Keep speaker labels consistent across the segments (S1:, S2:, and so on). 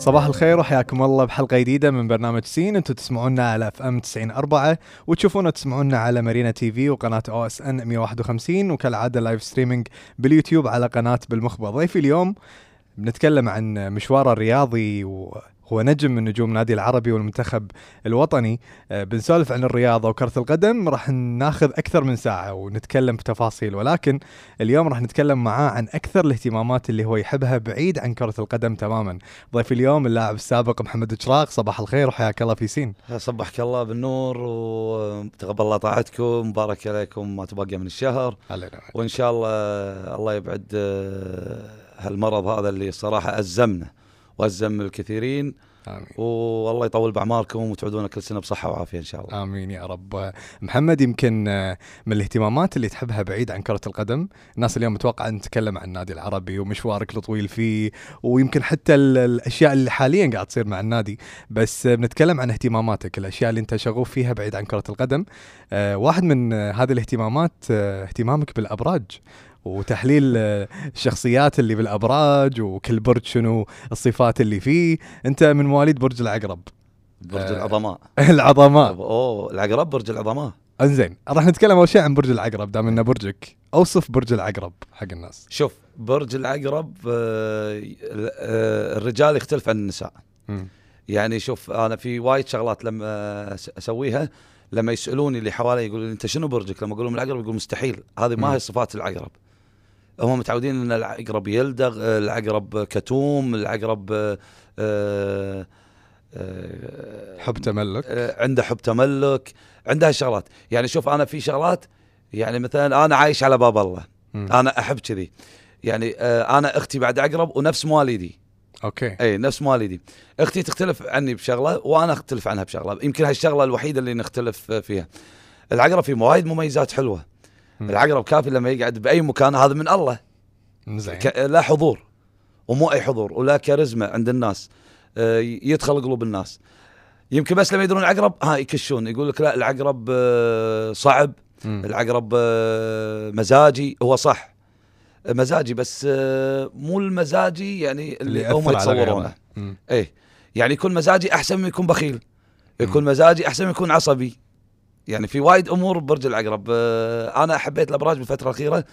S1: صباح الخير وحياكم الله بحلقة جديدة من برنامج سين. أنتم تسمعونا على FM 90 4 وتشوفونا تسمعونا على مارينا TV وقناة OSN 151 وكالعادة live streaming باليوتيوب على قناة بالمخبر ضيفي اليوم بنتكلم عن مشواره الرياضي وهو نجم من نجوم النادي العربي والمنتخب الوطني. آه، بنسولف عن الرياضة وكرة القدم راح ناخذ أكثر من ساعة ونتكلم بتفاصيل. ولكن اليوم راح نتكلم معاه عن أكثر الاهتمامات اللي هو يحبها بعيد عن كرة القدم تماما. ضيفي اليوم اللاعب السابق محمد شراق صباح الخير وحياك الله في سين.
S2: صبحك الله بالنور وتقبل الله طاعتكم مبارك عليكم ما تبقى من الشهر. وإن شاء الله الله يبعد آه، هالمرض هذا اللي صراحة أزمنا. وازم الكثيرين.
S1: آمين.
S2: والله يطول باعماركم وتعودون كل سنة بصحة وعافية إن شاء الله.
S1: آمين يا رب. محمد يمكن آه، من الاهتمامات اللي تحبها بعيد عن كرة القدم الناس اليوم متوقع أن نتكلم عن النادي العربي ومشوارك الطويل فيه ويمكن حتى ال- الأشياء اللي حاليا قاعد تصير مع النادي. بس آه، بنتكلم عن اهتماماتك الأشياء اللي أنت شغوف فيها بعيد عن كرة القدم. آه، واحد من هذه الاهتمامات اهتمامك بالأبراج. وتحليل الشخصيات اللي بالأبراج وكل برج شنو الصفات اللي فيه. أنت من مواليد برج العقرب.
S2: برج
S1: آه.
S2: العظماء.
S1: العظماء.
S2: أوه العقرب برج العظماء.
S1: إنزين راح نتكلم أول شيء عن برج العقرب دام إنه برجك. أوصف برج العقرب حق الناس.
S2: شوف برج العقرب آه، آه، الرجال يختلف عن النساء. يعني شوف أنا في وايد شغلات لما أسويها لما يسألوني اللي حوالي يقولوا لي أنت شنو برجك؟ لما أقول لهم العقرب يقول مستحيل. هذه. ما هي صفات العقرب. هم متعودين إن العقرب يلدغ العقرب كتوم العقرب آه، آه، آه،
S1: حب تملك.
S2: آه، عنده حب تملك عنده هالشغلات يعني شوف أنا في شغلات يعني مثلا أنا عايش على باب الله.
S1: مم.
S2: أنا أحب كذي. يعني أنا أختي بعد عقرب ونفس مواليدي.
S1: okay.
S2: إي نفس مواليدي. أختي تختلف عني بشغلة وأنا أختلف عنها بشغلة. يمكن هالشغلة الوحيدة اللي نختلف فيها. العقرب فيه وايد مميزات
S1: حلوة.
S2: العقرب كافي لما يقعد بأي مكان هذا من الله.
S1: زين.
S2: لا حضور ومو أي حضور ولا كاريزما عند الناس آه، يدخل قلوب الناس. يمكن بس لما يدرون العقرب ها يكشون يقول لك لا العقرب آه، صعب
S1: مم.
S2: العقرب آه، مزاجي هو صح. مزاجي بس مو المزاجي يعني اللي, هم
S1: يأثر على
S2: يتصورونه. إيه يعني يكون مزاجي أحسن من يكون بخيل. يكون مزاجي أحسن من يكون عصبي. يعني في وايد أمور برج العقرب آه، أنا حبيت الأبراج بالفترة
S1: الأخيرة.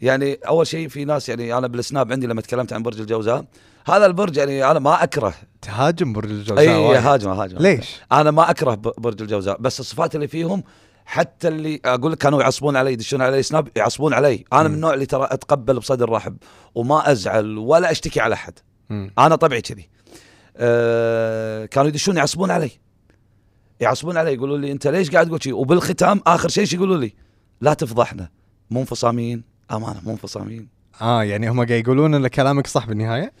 S2: يعني أول شيء في ناس يعني أنا بالسناب عندي لما تكلمت عن برج الجوزاء هذا البرج يعني أنا ما أكره
S1: تهاجم برج الجوزاء
S2: اي. هاجمه هاجمه
S1: ليش؟
S2: أنا ما أكره برج الجوزاء بس الصفات اللي فيهم حتى اللي أقول لك كانوا يعصبون علي يدشون علي سناب يعصبون علي أنا
S1: مم.
S2: من النوع اللي ترى أتقبل بصدر رحب وما أزعل ولا أشتكي على أحد
S1: مم.
S2: أنا طبعي كذي أه كانوا يدشون يعصبون علي يعصبون علي يقولوا لي انت ليش قاعد تقول شيء وبالختام آخر شيء يقولوا لي لا تفضحنا مو انفصامين أمانة مو انفصامين
S1: آه يعني هم قاعد يقولون إن كلامك صح بالنهاية؟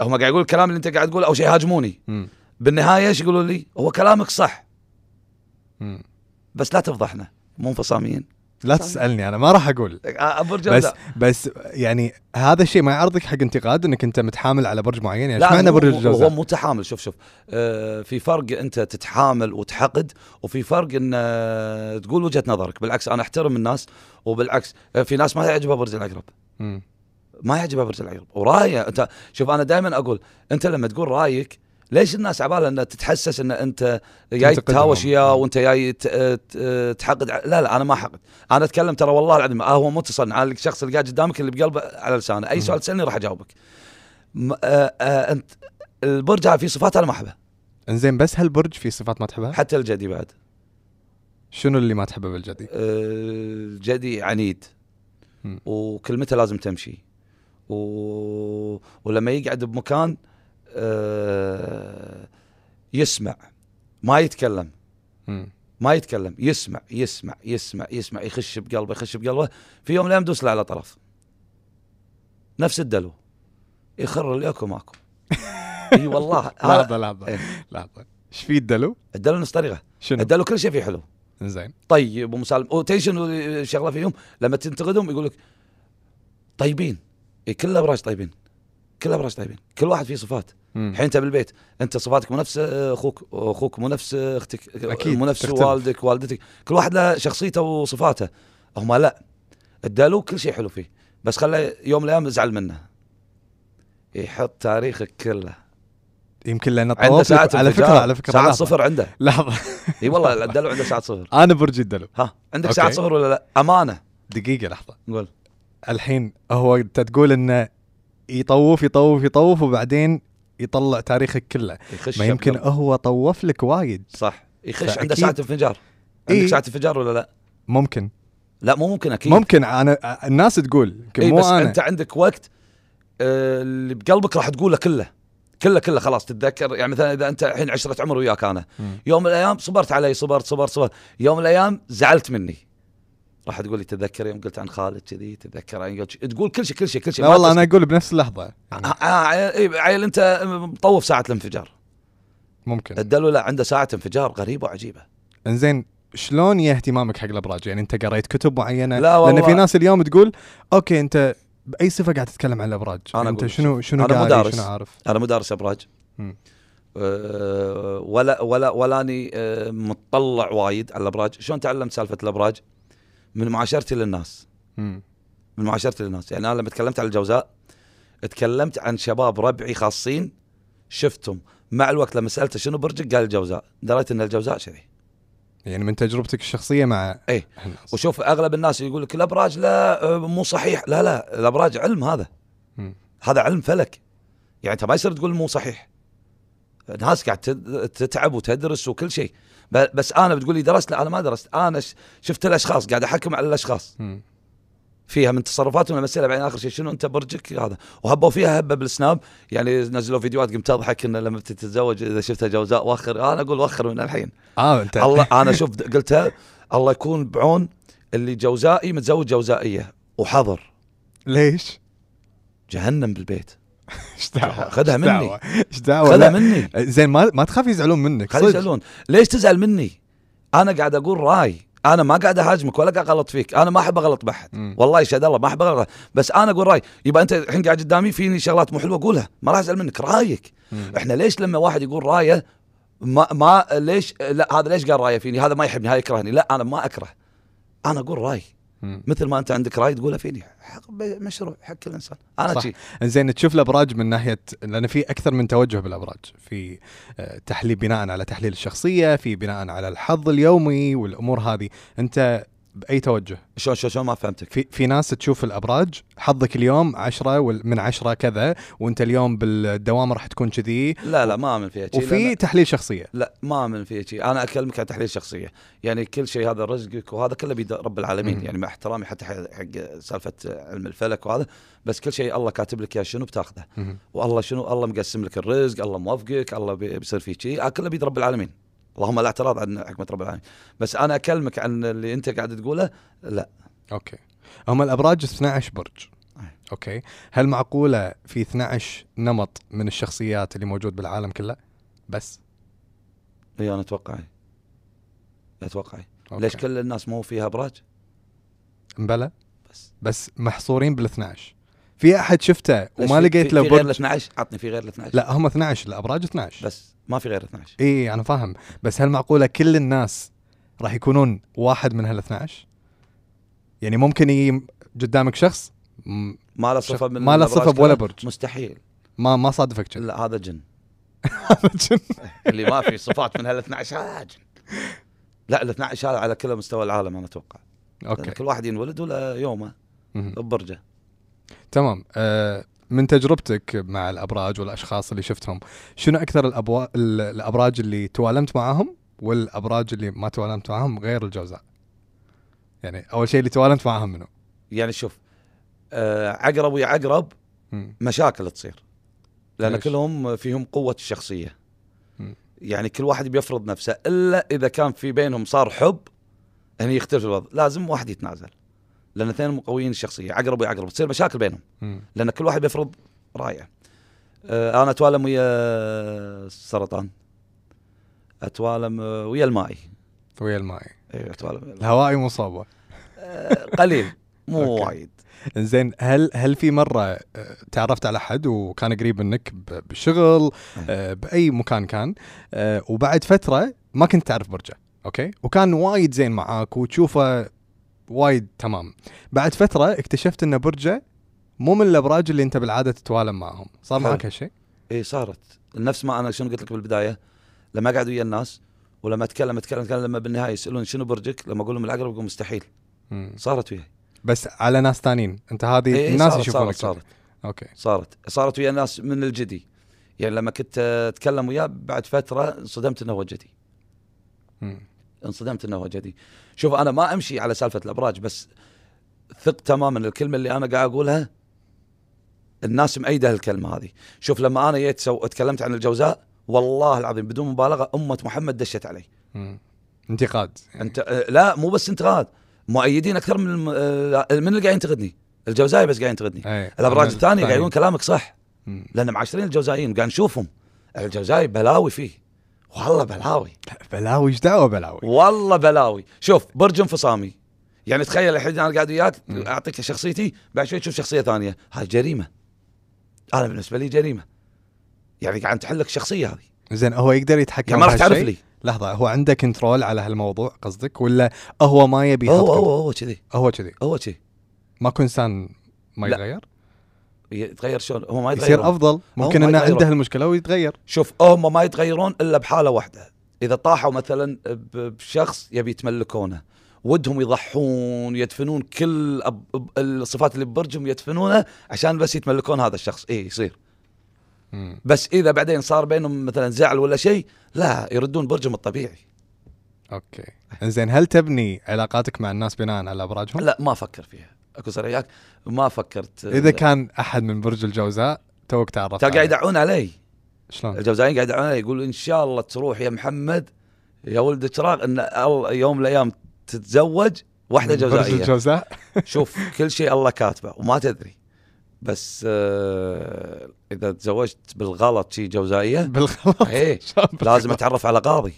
S2: هم قاعد يقول الكلام اللي أنت قاعد تقوله أو شيء يهاجموني.
S1: مم.
S2: بالنهاية إيش يقولوا لي؟ هو كلامك صح.
S1: مم.
S2: بس لا تفضحنا مو
S1: لا تسألني أنا ما راح
S2: أقول. برج
S1: بس. بس يعني هذا الشيء ما يعرضك حق انتقاد إنك أنت متحامل على برج معين؟ يعني إيش معنى
S2: هو-
S1: برج
S2: هو
S1: الجوزاء؟
S2: متحامل. شوف شوف آه في فرق أنت تتحامل وتحقد وفي فرق إن آه تقول وجهة نظرك. بالعكس أنا أحترم الناس وبالعكس آه في ناس ما يعجبها برج العقرب. ما يعجبها برج العقرب وراية أنت شوف أنا دائما أقول أنت لما تقول رأيك ليش الناس عبالها ان تتحسس إن أنت جاي. تهاوش وياه وأنت جاي تحقد لا لا أنا ما أحقد أنا أتكلم ترى والله العظيم آه هو متصل على الشخص اللي قاعد قدامك اللي بقلبه على لسانه
S1: أي.
S2: سؤال تسألني راح أجاوبك آه آه أنت البرج فيه صفات أنا ما أحبها
S1: إنزين بس هالبرج في صفات ما تحبها؟
S2: حتى الجدي بعد
S1: شنو اللي ما تحبه بالجدي؟
S2: آه، الجدي عنيد. وكلمته لازم تمشي و... ولما يقعد بمكان يسمع. ما يتكلم. ما يتكلم. يسمع يسمع يسمع يسمع يخش بقلبه يخش بقلبه. في يوم لا يمدوس له على طرف. نفس الدلو. يخر لياكو ماكو. إي والله.
S1: لحظة لحظة.
S2: إيه.
S1: لحظة. إيش في الدلو؟
S2: الدلو نص طريقه
S1: شنو؟
S2: الدلو كل شيء فيه حلو.
S1: إنزين.
S2: طيب ومسالم وتدري شنو الشغله فيهم؟ لما تنتقدهم يقول لك طيبين. إيه كل الابراج طيبين. كل الابراج طيبين كل واحد فيه صفات. الحين أنت بالبيت أنت صفاتك مو نفس أخوك أخوك مو نفس أختك
S1: أكيد،
S2: مو نفس. والدك والدتك كل واحد له شخصيته وصفاته هم لا الدلو كل شيء حلو فيه بس خله يوم من الأيام ازعل منه يحط تاريخك كله
S1: يمكن لأن
S2: عنده
S1: لك على
S2: فكرة.
S1: على فكرة
S2: ساعة
S1: لحظة.
S2: صفر عنده
S1: لحظة
S2: إي والله الدلو عنده ساعة صفر
S1: أنا برج الدلو
S2: ها عندك
S1: okay.
S2: ساعة صفر ولا لا؟ أمانة
S1: دقيقة لحظة
S2: قول
S1: الحين هو أنت تقول إنه يطوف يطوف يطوف وبعدين يطلع تاريخك كله.
S2: يخش
S1: ما يمكن
S2: قبل-
S1: هو طوف لك وايد.
S2: صح. يخش عنده ساعة انفجار. عندك
S1: إيه.
S2: ساعة انفجار ولا لا؟
S1: ممكن.
S2: لا مو ممكن أكيد.
S1: ممكن. أنا الناس تقول يمكن
S2: اي
S1: مو
S2: بس
S1: أنا.
S2: أنت عندك وقت آه، اللي بقلبك راح تقوله كله. كله كله خلاص. تتذكر؟ يعني مثلا إذا أنت الحين عشرة عمر وياك أنا.
S1: مم.
S2: يوم من الأيام صبرت علي صبرت صبرت صبرت. يوم من الأيام زعلت مني. راح تقول لي تتذكر يوم قلت عن خالد كذي تتذكر عن قلت تقول كل شيء كل شيء كل شيء
S1: لا والله أنا أقول بنفس اللحظة. يعني
S2: عيل إيه، عيل أنت مطوف ساعة الانفجار.
S1: ممكن.
S2: الدلو لا عنده ساعة انفجار غريبة وعجيبة.
S1: إنزين شلون يا اهتمامك حق الأبراج؟ يعني أنت قريت كتب معينة؟
S2: لا والله.
S1: لأن في ناس اليوم تقول okay أنت بأي صفة قاعد تتكلم عن الأبراج؟
S2: أنا
S1: أنت
S2: أقول
S1: شنو شنو
S2: أنا مدارس.
S1: شنو عارف؟
S2: أنا مدرس
S1: أبراج.
S2: أه، ولا ولا ولاني أه، متطلع وايد على الأبراج. شلون تعلمت سالفة الأبراج؟ من معاشرتي للناس. من معاشرتي للناس. يعني أنا لما تكلمت عن الجوزاء تكلمت عن شباب ربعي خاصين شفتهم. مع الوقت لما سالته شنو برجك قال الجوزاء. دريت إن الجوزاء كذي
S1: يعني من تجربتك الشخصية مع
S2: إيه.
S1: الناس.
S2: وشوف أغلب الناس يقول لك الأبراج لا أه، مو صحيح. لا لا الأبراج علم هذا.
S1: مم.
S2: هذا علم فلك. يعني انت ما يصير تقول مو صحيح. ناس قاعد تتعب وتدرس وكل شيء. بس أنا بتقول لي درست لا أنا ما درست. أنا شفت الأشخاص قاعد أحكم على
S1: الأشخاص.
S2: فيها من تصرفاتهم امثلها بعدين آخر شيء شنو أنت برجك؟ هذا. وهبوا فيها هبة بالسناب. يعني نزلوا فيديوهات قمت أضحك إنه لما بتتزوج إذا شفتها جوزاء وخر. أنا أقول وخر من الحين.
S1: آه أنت.
S2: الله أنا شوف قلتها الله يكون بعون اللي جوزائي متزوج جوزائية. وحظر
S1: ليش؟
S2: جهنم بالبيت.
S1: إيش دعوة؟
S2: خذها مني.
S1: إيش دعوة؟
S2: خذها. مني.
S1: زين ما ما تخاف يزعلون منك
S2: خلي يسالون ليش تزعل مني؟ أنا قاعد أقول رأي. أنا ما قاعد أهاجمك ولا قاعد أغلط فيك. أنا ما أحب أغلط بحد. والله يشهد الله ما أحب أغلط. بس أنا أقول رأي. يبقى أنت الحين قاعد قدامي فيني شغلات مو حلوة؟ اقولها ما راح أزعل منك. رأيك.
S1: مم.
S2: إحنا ليش لما واحد يقول رأيه ما ما ليش لا هذا ليش قال رأيه فيني؟ هذا ما يحبني. هذا يكرهني. لا أنا ما أكره. أنا أقول رأي.
S1: مم.
S2: مثل ما أنت عندك رأي تقوله فيني. حق مشروع حق كل انسان أنا
S1: صح.
S2: شي.
S1: زين تشوف الأبراج من ناحية لأن في أكثر من توجه بالأبراج. في آه، تحليل بناء على تحليل الشخصية في بناء على الحظ اليومي والأمور هذه. أنت بأي توجه.
S2: شلون شلون ما فهمتك.
S1: في في ناس تشوف الأبراج حظك اليوم عشرة وال- من عشرة كذا وأنت اليوم بالدوام راح تكون كذي.
S2: لا لا ما اؤمن فيها
S1: وفي تحليل شخصية.
S2: لا ما من فيها شيء. أنا أكلمك عن تحليل شخصية. يعني كل شيء هذا رزقك وهذا كله بيد رب العالمين.
S1: مم.
S2: يعني مع احترامي حتى حق سالفة علم الفلك وهذا بس كل شيء الله كاتب لك إياه شنو بتاخذه.
S1: مهم.
S2: والله شنو؟ الله مقسم لك الرزق الله موفقك الله بي- بيصير فيك شيء. كله بيد رب العالمين. اللهم لا اعتراض عن حكمة رب العالمين. بس أنا أكلمك عن اللي أنت قاعد تقوله لا.
S1: okay. هم الأبراج 12 برج. أوكي. هل معقولة في 12 نمط من الشخصيات اللي موجود بالعالم كله؟ بس.
S2: إي أنا أتوقع.
S1: أتوقع.
S2: ليش كل الناس مو فيها أبراج؟
S1: مبلى
S2: بس.
S1: بس محصورين بال 12 في أحد شفته وما لقيت له
S2: في غير ال
S1: برج؟
S2: 12 عطني في غير ال 12
S1: لا هم 12 الأبراج 12
S2: بس. ما في غير 12
S1: إي أنا فاهم. بس هل معقولة كل الناس راح يكونون واحد من هال 12 يعني ممكن يجي قدامك شخص م-
S2: ما له صفة من
S1: ما له صفة بولا
S2: كلها؟
S1: برج.
S2: مستحيل.
S1: ما ما صادفك كذا
S2: لا هذا جن. اللي ما في صفات من هال 12 هذا جن. لا ال 12 هذا على كل مستوى العالم أنا أتوقع.
S1: okay.
S2: كل واحد ينولد ولا يومه. ببرجه.
S1: تمام. آه من تجربتك مع الأبراج والأشخاص اللي شفتهم شنو أكثر الأبوا... ال- الأبراج اللي توالمت معاهم والأبراج اللي ما توالمت معاهم غير الجوزاء يعني أول شيء اللي توالمت معاهم منو
S2: يعني شوف آه عقرب ويا عقرب. مشاكل تصير لأن
S1: ليش؟
S2: كلهم فيهم قوة
S1: الشخصية.
S2: يعني كل واحد بيفرض نفسه إلا إذا كان في بينهم صار حب هني يختلف الوضع لازم واحد يتنازل لأن اثنين مقويين الشخصيه عقرب ويا عقرب تصير مشاكل بينهم. لأن كل واحد بيفرض رأيه. آه أنا أتوالم ويا السرطان أتوالم آه، ويا المائي
S1: ويا الماي
S2: أيوه أتوالم. المائي.
S1: الهوائي مصابه
S2: آه قليل. مو. وايد.
S1: زين هل هل في مرة آه، تعرفت على حد وكان قريب منك ب- بالشغل آه، بأي مكان كان وبعد فترة ما كنت تعرف برجه okay؟ وكان وايد زين معاك وتشوفه وايد تمام. بعد فترة اكتشفت إن برجه مو من الأبراج اللي أنت بالعادة تتوالم معهم. صار. معك هالشيء؟
S2: اي صارت. نفس ما أنا شنو قلت لك بالبداية لما اقعد ويا الناس ولما أتكلم أتكلم أتكلم لما بالنهاية يسألون شنو برجك لما أقول لهم العقرب يقول مستحيل.
S1: مم.
S2: صارت وياي.
S1: بس على ناس ثانيين أنت هذه
S2: إيه،
S1: الناس
S2: صارت
S1: يشوفونك
S2: صارت. صارت.
S1: okay.
S2: صارت. صارت ويا ناس من الجدي. يعني لما كنت أتكلم وياه بعد فترة انصدمت إنه هو جدي. انصدمت إنه هو جدي. شوف أنا ما أمشي على سالفة الأبراج بس ثق تماما الكلمة اللي أنا قاعد أقولها الناس مأيدة الكلمة هذه. شوف لما أنا جيت سو... تكلمت عن الجوزاء والله العظيم بدون مبالغة أمة محمد دشت علي.
S1: مم. انتقاد.
S2: أنت آه، لا مو بس انتقاد. مؤيدين أكثر من الم... آه، من اللي قاعد ينتقدني؟ الجوزائي بس قاعد ينتقدني.
S1: الأبراج
S2: الثانية قاعد يقولون كلامك صح.
S1: مم.
S2: لأن معاشرين الجوزائيين قاعد نشوفهم. الجوزائي بلاوي فيه. والله بلاوي.
S1: لا، بلاوي؟ إيش دعوة بلاوي؟
S2: والله بلاوي. شوف برج انفصامي. يعني تخيل الحين أنا قاعد وياك. أعطيك شخصيتي بعد شوي تشوف شخصية ثانية. هاي جريمة. أنا بالنسبة لي جريمة. يعني قاعد تحل لك الشخصية هذه.
S1: زين هو يقدر يتحكم
S2: يعني ما راح تعرف؟ لي.
S1: لحظة هو عنده control على هالموضوع قصدك ولا هو ما يبي
S2: هو هو؟ هو كذي.
S1: هو كذي.
S2: هو كذي.
S1: ماكو إنسان ما
S2: لا.
S1: يتغير
S2: شلون؟ هو ما يتغير
S1: يصير أفضل. ممكن
S2: إنه.
S1: عنده المشكلة ويتغير.
S2: شوف هم ما يتغيرون إلا بحالة واحدة. إذا طاحوا مثلا بشخص يبي يتملكونه. ودهم يضحون يدفنون كل أب- الصفات اللي ببرجهم يدفنونها عشان بس يتملكون هذا الشخص. اي يصير.
S1: مم.
S2: بس إذا بعدين صار بينهم مثلا زعل ولا شيء لا يردون برجهم الطبيعي.
S1: أوكي. زين هل تبني علاقاتك مع الناس بناء على أبراجهم؟
S2: لا ما أفكر فيها. أكو صريح وياك ما فكرت.
S1: إذا كان أحد من برج الجوزاء توك تعرفت
S2: ترى قاعد. يدعون علي.
S1: شلون؟
S2: الجوزائيين قاعد يدعون علي يقولوا إن شاء الله تروح يا محمد يا ولد شراغ إن الله يوم من الأيام تتزوج واحدة
S1: من برج
S2: جوزائية.
S1: الجوزاء؟
S2: شوف كل شيء الله كاتبه وما تدري. بس آه إذا تزوجت بالغلط شي جوزائية؟
S1: بالغلط؟
S2: إيه
S1: شلون
S2: لازم أتعرف على قاضي.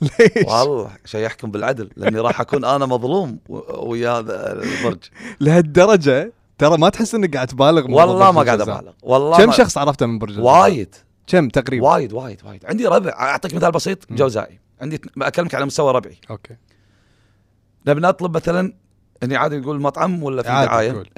S1: ليش؟
S2: والله شيء يحكم بالعدل لأني راح أكون أنا مظلوم ويا هذا البرج
S1: لهالدرجة؟ ترى ما تحس إنك قاعد تبالغ
S2: والله ما قاعد. أبالغ. والله
S1: كم شخص عرفته من برج؟
S2: وايد.
S1: كم تقريبا؟
S2: وايد وايد وايد. عندي ربع. أعطيك مثال بسيط. جوزائي. عندي أكلمك على مستوى ربعي.
S1: okay.
S2: نبي نطلب مثلا إني عادي نقول مطعم ولا في دعاية؟
S1: تقول.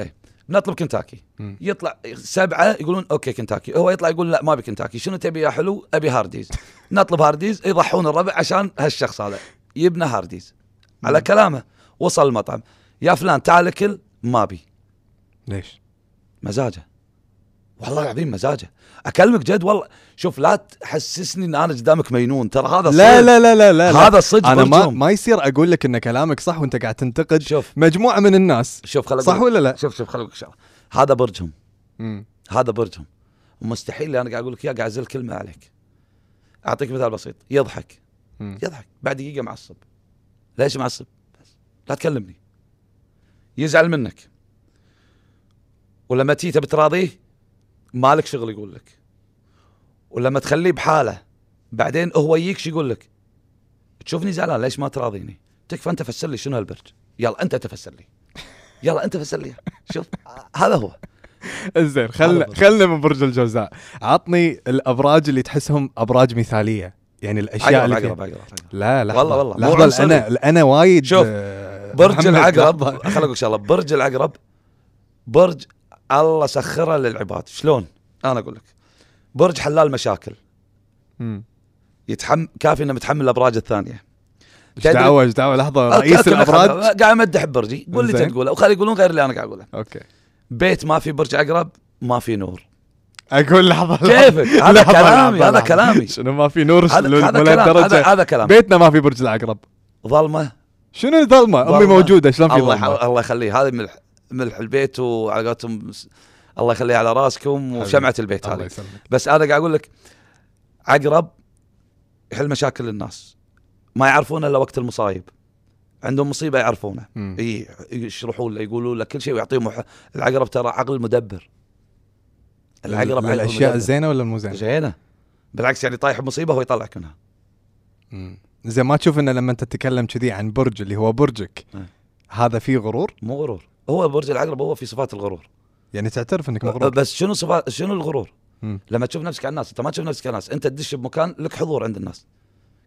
S2: نطلب كنتاكي. يطلع سبعة يقولون okay كنتاكي. هو يطلع يقول لا ما أبي كنتاكي. شنو تبي يا حلو؟ أبي هارديز. نطلب هارديز يضحون الربع عشان هالشخص هذا. يبنى هارديز. على. كلامه. وصل المطعم. يا فلان تعال أكل ما أبي.
S1: ليش؟
S2: مزاجه. والله العظيم مزاجه. أكلمك جد والله. شوف لا تحسسني إن أنا قدامك مينون. ترى هذا
S1: لا
S2: صدق.
S1: لا لا لا لا
S2: هذا الصدق
S1: أنا ما. ما يصير أقول لك إن كلامك صح وأنت قاعد تنتقد.
S2: شوف.
S1: مجموعة من الناس.
S2: شوف خل
S1: صح ولا لا؟
S2: شوف شوف لك شغلة. هذا برجهم
S1: مم.
S2: هذا برجهم ومستحيل اللي أنا قاعد أقول لك إياه قاعد أزل كلمة عليك. أعطيك مثال بسيط. يضحك.
S1: مم.
S2: يضحك. بعد دقيقة معصب. ليش معصب؟ لا تكلمني. يزعل منك. ولما تيجي تبي تراضيه؟ مالك شغل يقول لك. ولما تخليه بحاله بعدين هو يجيك شو يقول لك؟ تشوفني زعلان ليش ما تراضيني؟ تكفى أنت فسر لي شنو هالبرج يلا أنت تفسر لي. يلا أنت فسر لي. شوف هذا هو.
S1: زين
S2: هذا
S1: خل
S2: برج.
S1: خلنا من برج الجوزاء. عطني الأبراج اللي تحسهم أبراج مثالية. يعني الأشياء
S2: عقرب
S1: اللي
S2: عقرب عقرب عقرب.
S1: لا لا
S2: والله والله، مو
S1: لحظه
S2: عنصري.
S1: أنا أنا وايد
S2: شوف،
S1: آه،
S2: برج العقرب
S1: لحظة.
S2: خليني أقول شغلة. برج العقرب برج الله سخره للعباد. شلون؟ أنا أقول لك. برج حلال مشاكل.
S1: مم.
S2: يتحم كافي إنه متحمل الأبراج
S1: الثانية.
S2: إيش
S1: دعوه إيش دعوة؟
S2: لحظة
S1: رئيس الأبراج؟
S2: قاعد أمدح برجي قول اللي. تقوله وخلي يقولون غير اللي أنا قاعد أقوله.
S1: okay.
S2: بيت ما في برج عقرب ما في نور.
S1: أقول لحظة
S2: كيفك؟ هذا
S1: لحظة،
S2: كلامي هذا. كلامي.
S1: شنو ما في نور ولا
S2: هذا كلام هذا
S1: درجة.
S2: هذا كلام.
S1: بيتنا ما في برج العقرب
S2: ظلمة.
S1: شنو الظلمة؟
S2: أمي.
S1: موجودة شلون في
S2: الله ظلمة؟ الله يخليه. هذه ملح ملح البيت وعلى قولتهم الله يخليه على راسكم وشمعة البيت هذه بس أنا قاعد أقول لك عقرب يحل مشاكل الناس ما يعرفونه إلا وقت المصايب عندهم مصيبة يعرفونه يشرحون له يقولون له كل شيء ويعطيهم. العقرب ترى عقل مدبر العقرب عقل الأشياء.
S1: الزينة ولا المو زينة؟
S2: زينة بالعكس يعني طايح بمصيبة هو يطلعك منها
S1: مم. زين ما تشوف إنه لما أنت تتكلم كذي عن برج اللي هو برجك
S2: إيه.
S1: هذا فيه غرور؟
S2: مو غرور هو برج العقرب هو في صفات الغرور.
S1: يعني تعترف إنك مغرور.
S2: بس شنو صفات شنو الغرور؟
S1: مم.
S2: لما تشوف نفسك على الناس أنت ما تشوف نفسك على الناس أنت تدش بمكان لك حضور عند الناس.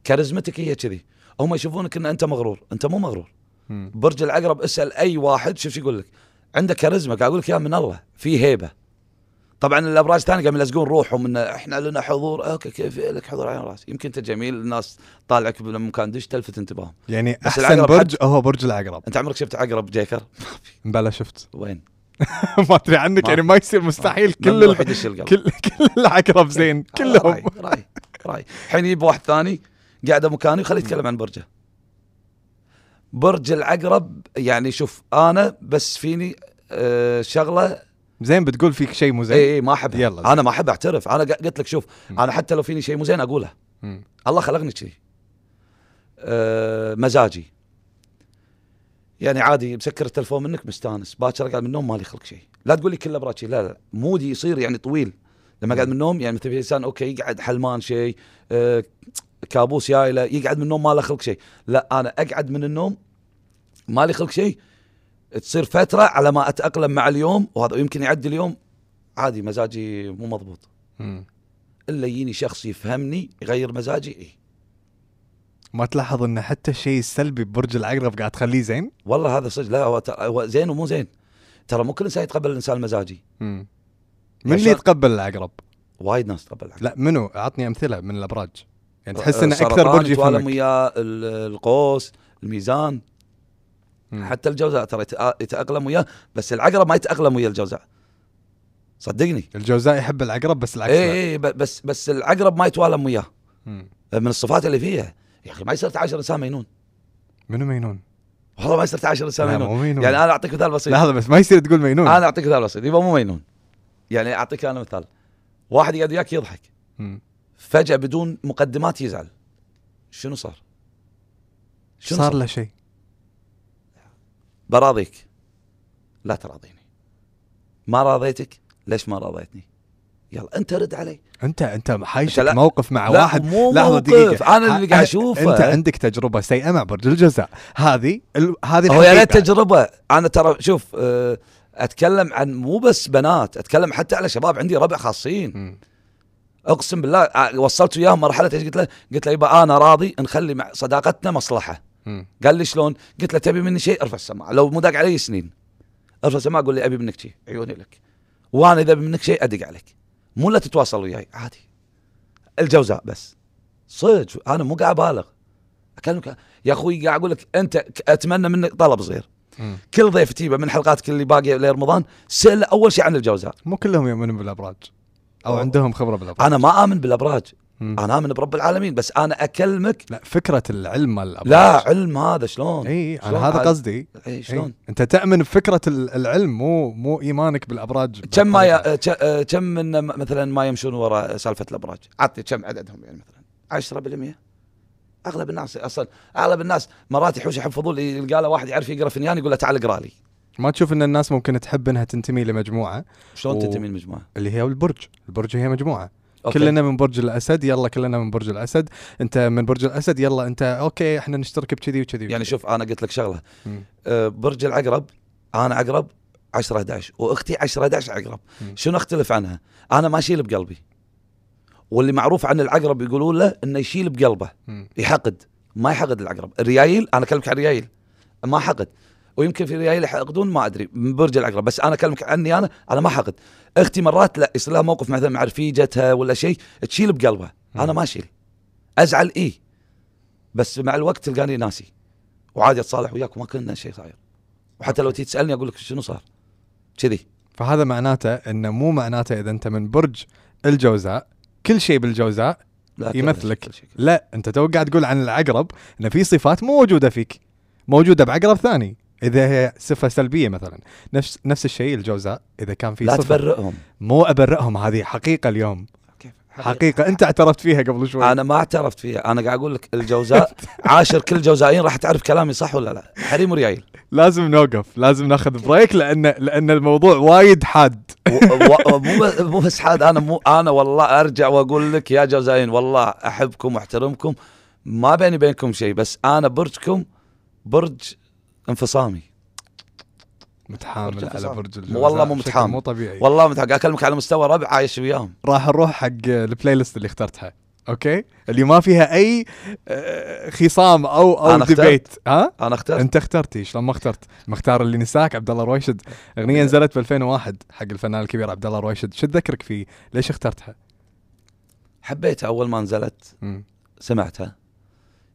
S2: كاريزمتك هي كذي. هم يشوفونك إن أنت مغرور أنت مو مغرور.
S1: مم.
S2: برج العقرب اسأل أي واحد شوف شو يقول لك. عنده كاريزما قاعد أقول لك يا من الله في هيبة. طبعا الأبراج الثانية قاموا يلزقون روحهم إن إحنا لنا حضور. okay كيف لك حضور على راسي يمكن أنت جميل الناس طالعك بمكان دش تلفت انتباههم.
S1: يعني
S2: أحسن
S1: برج هو برج العقرب.
S2: أنت عمرك شفت عقرب جيكر؟
S1: بلا شفت.
S2: وين؟
S1: ما أدري عنك
S2: ما-
S1: يعني ما يصير مستحيل. كل ال... كل كل العقرب زين كلهم.
S2: رأيي رأيي رأيي. الحين يجيب واحد ثاني قاعد مكاني وخليه يتكلم عن برجه. برج العقرب يعني شوف أنا بس فيني آه شغلة
S1: زين بتقول فيك شيء مو زين؟
S2: اي اي ما أحبها.
S1: يلا زين.
S2: أنا ما أحب أعترف. أنا قلت لك شوف
S1: م.
S2: أنا حتى لو فيني شيء مو زين
S1: أقوله.
S2: الله خلقني كذي أه مزاجي. يعني عادي مسكر التلفون منك مستانس. باكر اقعد من النوم مالي خلق شيء. لا تقول لي كله براتشي لا لا mood ي يصير يعني طويل. لما قاعد من النوم يعني مثل في إنسان أوكي يقعد حلمان شيء أه كابوس جاي له يقعد من النوم ما له خلق شيء. لا أنا أقعد من النوم مالي خلق شيء. تصير فترة على ما أتأقلم مع اليوم وهذا يمكن يعدي اليوم عادي مزاجي مو مضبوط. إلا يجيني شخص يفهمني يغير مزاجي إيه.
S1: ما تلاحظ إن حتى الشيء السلبي ببرج العقرب قاعد تخليه زين؟
S2: والله هذا صدق لا هو, زين ومو زين. ترى مو كل إنسان يتقبل الإنسان المزاجي
S1: مم. من اللي يتقبل العقرب؟
S2: وايد ناس تقبل العكس.
S1: لا منو؟ أعطني أمثلة من الأبراج. يعني تحس
S2: آه،
S1: إنه
S2: أكثر
S1: برج يفهمك.
S2: وياه القوس الميزان.
S1: مم.
S2: حتى الجوزاء ترى يتاقلم وياه بس العقرب ما يتاقلم ويا الجوزاء. صدقني.
S1: الجوزاء يحب العقرب بس العكس
S2: اي. اي بس بس العقرب ما يتوالم وياه.
S1: مم.
S2: من الصفات اللي فيها. يا أخي ما يصير تعاشر إنسان مجنون
S1: منو مينون؟
S2: والله ما يصير تعاشر إنسان
S1: مو مينون.
S2: يعني أنا أعطيك مثال بسيط.
S1: لحظه بس ما يصير تقول مينون.
S2: أنا أعطيك مثال بسيط. يبقى مو مجنون يعني أعطيك أنا مثال. واحد يقعد وياك يضحك.
S1: مم.
S2: فجأة بدون مقدمات يزعل. شنو صار؟ شنو
S1: صار؟ له شيء.
S2: براضيك. لا تراضيني. ما راضيتك؟ ليش ما راضيتني؟ يلا انت رد علي.
S1: انت انت حايشك
S2: أنت لا-
S1: موقف مع
S2: لا،
S1: واحد.
S2: مو
S1: لحظة
S2: موقف،
S1: دقيقة.
S2: أنا اللي قاعد
S1: ه-
S2: أشوفه.
S1: انت عندك تجربة سيئة مع برج الجوزاء هذه ال... هذه
S2: هو يا ريت. تجربة. أنا ترى شوف أه، أتكلم عن مو بس بنات أتكلم حتى على شباب. عندي ربع خاصين.
S1: مم.
S2: أقسم بالله أه، وصلت وياهم مرحلة إيش قلت له؟ قلت له يبا أنا راضي نخلي مع صداقتنا
S1: مصلحة.
S2: قال لي شلون؟ قلت له تبي مني شيء؟ أرفع السماعة. لو مو داق علي سنين. أرفع السماعة قول لي أبي منك شيء. عيوني لك. وأنا إذا أبي منك شيء أدق عليك. مو لا تتواصل وياي عادي. الجوزاء بس. صدق أنا مو قاعد أبالغ. أكلمك. يا أخوي قاعد أقول لك أنت أتمنى منك طلب صغير.
S1: مم.
S2: كل ضيف تجيبه من حلقاتك اللي باقيه لرمضان سال أول شيء عن الجوزاء.
S1: مو كلهم يؤمنون بالأبراج. أو
S2: أوه.
S1: عندهم خبرة بالأبراج.
S2: أنا ما آمن بالأبراج.
S1: مم.
S2: أنا آمن برب العالمين بس أنا أكلمك
S1: لا فكرة العلم مال الابراج
S2: لا علم هذا شلون؟
S1: إي
S2: شلون
S1: أنا هذا؟
S2: عاد؟
S1: قصدي.
S2: إي شلون؟
S1: إي. أنت تأمن بفكرة ال- العلم مو مو إيمانك بالأبراج.
S2: كم ما. ي... آه، كم من مثلا ما يمشون وراء سالفة الأبراج؟ عطني كم عددهم يعني مثلا؟ 10% أغلب الناس أصلا أغلب الناس مرات يحوش يحفظون يلقى له واحد يعرف يقرأ فنجان يقول له تعال اقرأ لي.
S1: ما تشوف إن الناس ممكن تحب إنها تنتمي لمجموعة؟
S2: شلون
S1: و-
S2: تنتمي المجموعه؟
S1: اللي هي البرج. البرج هي مجموعة.
S2: okay.
S1: كلنا من برج الأسد يلا كلنا من برج الأسد أنت من برج الأسد يلا أنت okay إحنا نشترك بكذي وكذي
S2: يعني شوف أنا قلت لك
S1: شغلة.
S2: آه، برج العقرب أنا عقرب 10 11 وأختي 10 11 عقرب
S1: مم.
S2: شنو أختلف عنها؟ أنا ما أشيل بقلبي واللي معروف عن العقرب يقولون له إنه يشيل بقلبه
S1: مم.
S2: يحقد ما يحقد العقرب الريايل أنا أكلمك عن الريايل ما حقد ويمكن في ريايل يحقدون ما أدري من برج العقرب بس أنا أكلمك عني أنا أنا ما حقد. أختي مرات لا يصير لها موقف مثلا مع رفيجتها ولا شيء تشيل بقلبها.
S1: أنا.
S2: ما أشيل. أزعل إيه. بس مع الوقت تلقاني ناسي. وعادي أتصالح وياك وما كنا شيء صاير. وحتى لو تيجي تسألني أقول لك شنو صار. كذي.
S1: فهذا معناته إنه مو معناته إذا أنت من برج الجوزاء كل شيء بالجوزاء
S2: لا كل
S1: يمثلك.
S2: شيء- كل شيء.
S1: لا أنت تو قاعد تقول عن العقرب ان في صفات مو موجودة فيك. موجودة بعقرب ثاني. إذا هي صفة سلبية مثلا. نفس نفس الشيء الجوزاء إذا كان في
S2: لا
S1: صفة
S2: تبرئهم.
S1: مو أبرئهم هذه حقيقة اليوم.
S2: كيف؟
S1: حقيقة. أنت اعترفت فيها قبل شوي.
S2: أنا ما اعترفت فيها. أنا قاعد أقول لك الجوزاء عاشر كل الجوزائيين راح تعرف كلامي صح ولا لا. حريم وريايل.
S1: لازم نوقف. لازم ناخذ break لأن لأن الموضوع وايد حاد.
S2: و- و- مو بس- مو بس حاد. أنا مو أنا والله أرجع وأقول لك يا جوزائيين والله أحبكم وأحترمكم. ما بيني بينكم شيء بس أنا برجكم برج انفصامي.
S1: متحامل على. برج الجوزاء.
S2: والله مو متحامل.
S1: مو طبيعي.
S2: والله متحق أكلمك على مستوى ربع عايش وياهم.
S1: راح نروح حق ال playlist اللي اخترتها okay؟ اللي ما فيها أي آه، خصام أو أو
S2: أنا.
S1: ديبيت ها؟
S2: أنا اخترت.
S1: أنت اخترتي شلون ما اخترت. مختار اللي نساك عبد الله رويشد. أغنية نزلت ب 2001 حق الفنان الكبير عبد الله رويشد. شو تذكرك فيه؟ ليش اخترتها؟
S2: حبيتها أول ما نزلت.
S1: مم.
S2: سمعتها.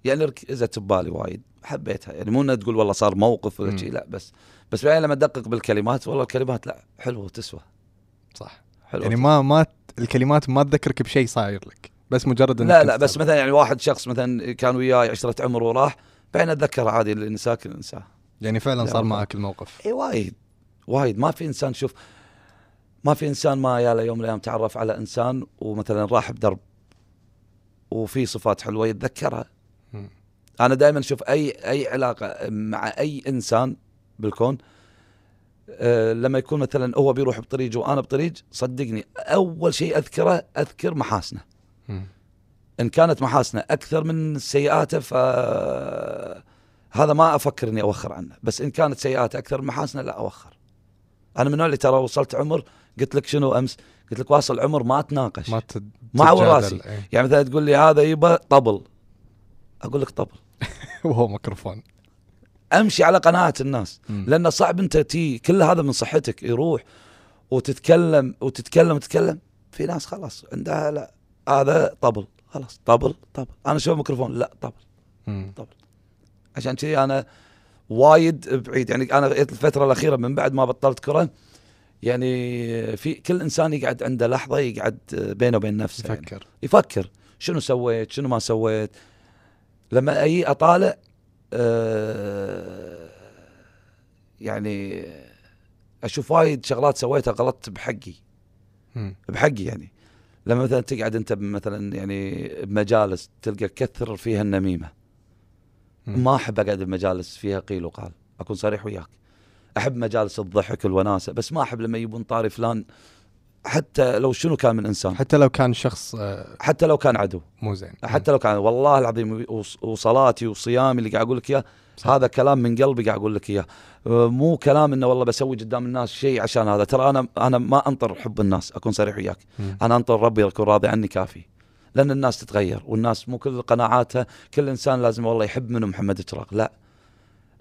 S2: يعني ركزت ببالي وايد. حبيتها يعني مو إنها تقول والله صار موقف ولا. شيء لا بس بس بعدين لما ادقق بالكلمات والله الكلمات لا حلوة وتسوى
S1: صح
S2: حلوة
S1: يعني. ما ما الكلمات ما تذكرك بشيء صاير لك بس مجرد
S2: لا لا بس. مثلا يعني واحد شخص مثلا كان وياي عشرة عمر وراح بعدين أتذكر عادي اللي نساك انساه
S1: يعني فعلا
S2: لا
S1: صار. معك الموقف
S2: اي وايد وايد ما في إنسان شوف ما في إنسان ما يا يوم من الأيام تعرف على إنسان ومثلا راح بدرب وفي صفات حلوة يتذكرها. أنا دائما أشوف أي أي علاقة مع أي إنسان بالكون أه لما يكون مثلا هو بيروح بطريق وأنا بطريق صدقني أول شيء أذكره أذكر محاسنه. إن كانت محاسنه أكثر من سيئاته ف هذا ما أفكر إني أوخر عنه. بس إن كانت سيئاته أكثر من محاسنه لا أوخر. أنا من النوع اللي ترى وصلت عمر قلت لك شنو أمس؟ قلت لك واصل عمر ما أتناقش.
S1: ما تد... تتجادل،
S2: راسي.
S1: إيه.
S2: يعني مثلا تقول لي هذا يبا طبل. أقول لك طبل.
S1: وهو ميكروفون.
S2: أمشي على قناعه الناس. لأن صعب أنت تي كل هذا من صحتك يروح وتتكلم وتتكلم وتتكلم في ناس خلاص عندها لا هذا طبل خلاص طبل طبل. أنا أشوف ميكروفون؟ لا طبل.
S1: مم.
S2: عشان كذي أنا وايد بعيد يعني أنا الفترة الأخيرة من بعد ما بطلت كره يعني في كل إنسان يقعد عنده لحظة يقعد بينه وبين نفسه يعني.
S1: يفكر.
S2: يفكر. شنو سويت؟ شنو ما سويت؟ لما أجي أطالع آه يعني أشوف وايد شغلات سويتها غلط بحقي. بحقي يعني. لما مثلا تقعد أنت مثلا يعني بمجالس تلقى كثر فيها
S1: النميمة.
S2: ما أحب أقعد بمجالس فيها قيل وقال. أكون صريح وياك. أحب مجالس الضحك والوناسه بس ما أحب لما يبون طاري فلان حتى لو شنو كان من إنسان.
S1: حتى لو كان شخص آه،
S2: حتى لو كان عدو.
S1: مو زين.
S2: حتى لو كان والله العظيم وص- وصلاتي وصيامي اللي قاعد أقول لك إياه هذا كلام من قلبي قاعد أقول لك إياه. أه، مو كلام إنه والله بسوي قدام الناس شيء عشان هذا. ترى أنا أنا ما أنطر حب الناس أكون صريح وياك. أنا أنطر ربي يكون راضي عني كافي. لأن الناس تتغير والناس مو كل قناعاتها كل إنسان لازم والله يحب منه محمد إشراق. لا.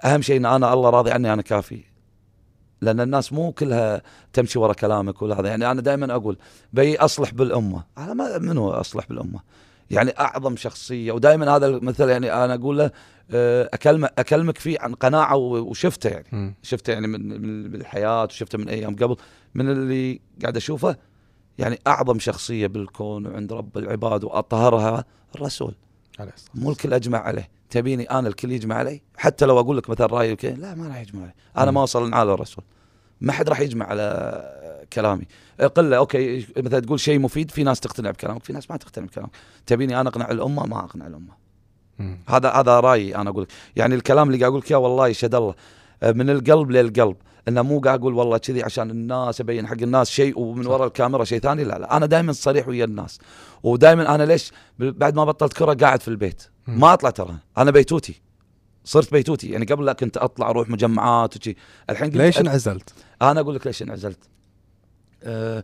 S2: أهم شيء إن أنا الله راضي عني أنا كافي. لأن الناس مو كلها تمشي ورا كلامك ولا هذا. يعني أنا دائما أقول بي أصلح بالأمة. أنا ما منو أصلح بالأمة؟ يعني أعظم شخصية. ودائما هذا المثل يعني أنا أقول له أه، اكلمك أكلمك فيه عن قناعة وشفته يعني.
S1: مم.
S2: شفته يعني من من بالحياة وشفته من أيام قبل. من اللي قاعد أشوفه يعني أعظم شخصية بالكون وعند رب العباد وأطهرها الرسول.
S1: عليه الصلاة
S2: مو الكل أجمع عليه. تبيني أنا الكل يجمع علي؟ حتى لو أقول لك مثلا رأيي وكذا لا ما راح يجمع علي.
S1: أنا.
S2: ما اوصل على الرسول. ما حد راح يجمع على كلامي. قله أوكي مثلا تقول شيء مفيد في ناس تقتنع بكلامك في ناس ما تقتنع بكلامك. تبيني أنا أقنع الأمة ما أقنع الأمة.
S1: مم.
S2: هذا هذا رأيي أنا أقول لك. يعني الكلام اللي قاعد أقول لك اياه والله يشهد الله من القلب للقلب. إنه مو قاعد أقول والله كذي عشان الناس ابين حق الناس شيء ومن
S1: صح.
S2: وراء الكاميرا شيء ثاني لا لا أنا دائما صريح ويا الناس. ودائما أنا ليش بعد ما بطلت كرة قاعد في البيت. ما أطلع ترى أنا بيتوتي صرت بيتوتي. يعني قبل لا كنت أطلع أروح مجمعات وشي. الحين قلت
S1: ليش انعزلت؟
S2: أنا أقول لك ليش انعزلت. أه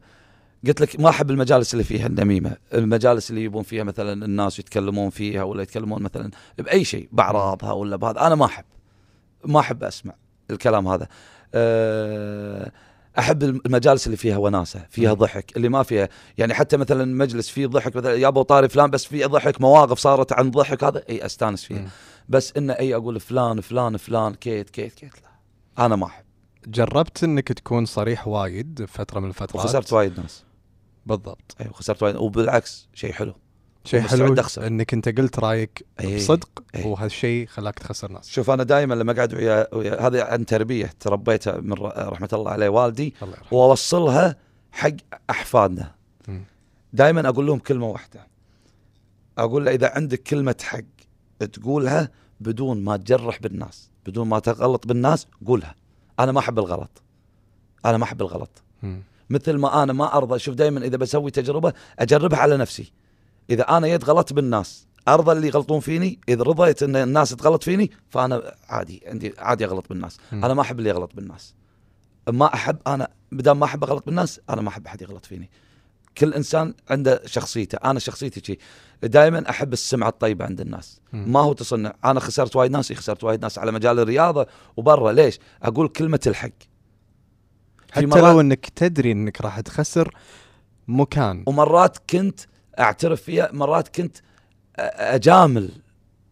S2: قلت لك ما أحب المجالس اللي فيها النميمة. المجالس اللي يبون فيها مثلا الناس يتكلمون فيها ولا يتكلمون مثلا بأي شيء باعراضها ولا بهذا. أنا ما أحب ما أحب أسمع الكلام هذا. أحب المجالس اللي فيها وناسة فيها. ضحك اللي ما فيها يعني حتى مثلا مجلس فيه ضحك مثلا يا أبو طاري فلان بس فيه ضحك مواقف صارت عن ضحك هذا إي أستانس فيها. بس انه إي أقول فلان فلان فلان كيت كيت كيت لا أنا ما أحب.
S1: جربت إنك تكون صريح وايد بفتره من الفترات؟
S2: وخسرت وايد ناس.
S1: بالضبط.
S2: أيوه خسرت وايد وبالعكس شيء حلو.
S1: شيء حلو
S2: أخسر.
S1: إنك أنت قلت رأيك
S2: إيه.
S1: بصدق
S2: إيه.
S1: وهالشيء خلاك تخسر ناس
S2: شوف أنا دائما لما أقعد ويا ويا- هذه عن تربية تربيتها من رحمة الله عليه والدي
S1: الله
S2: وأوصلها حق
S1: أحفادنا.
S2: دائما أقول لهم كلمة واحدة أقول له إذا عندك كلمة حق تقولها بدون ما تجرح بالناس بدون ما تغلط بالناس قولها أنا ما أحب الغلط أنا ما أحب الغلط. مثل ما أنا ما أرضى شوف دائما إذا بسوي تجربة أجربها على نفسي إذا أنا يد غلطت بالناس ارضى اللي يغلطون فيني إذا رضيت إن الناس تغلط فيني فأنا عادي عندي عادي أغلط بالناس.
S1: مم.
S2: أنا ما أحب اللي يغلط بالناس. ما أحب أنا بدام ما أحب أغلط بالناس أنا ما أحب أحد يغلط فيني. كل إنسان عنده شخصيته أنا شخصيتي شي. دائما أحب السمعة الطيبة عند الناس. ما هو تصنع أنا خسرت وايد ناس خسرت وايد ناس على مجال الرياضة وبرا. ليش؟ أقول كلمة الحق.
S1: حتى لو إنك تدري إنك راح تخسر مكان.
S2: ومرات كنت أعترف فيها. مرات كنت أجامل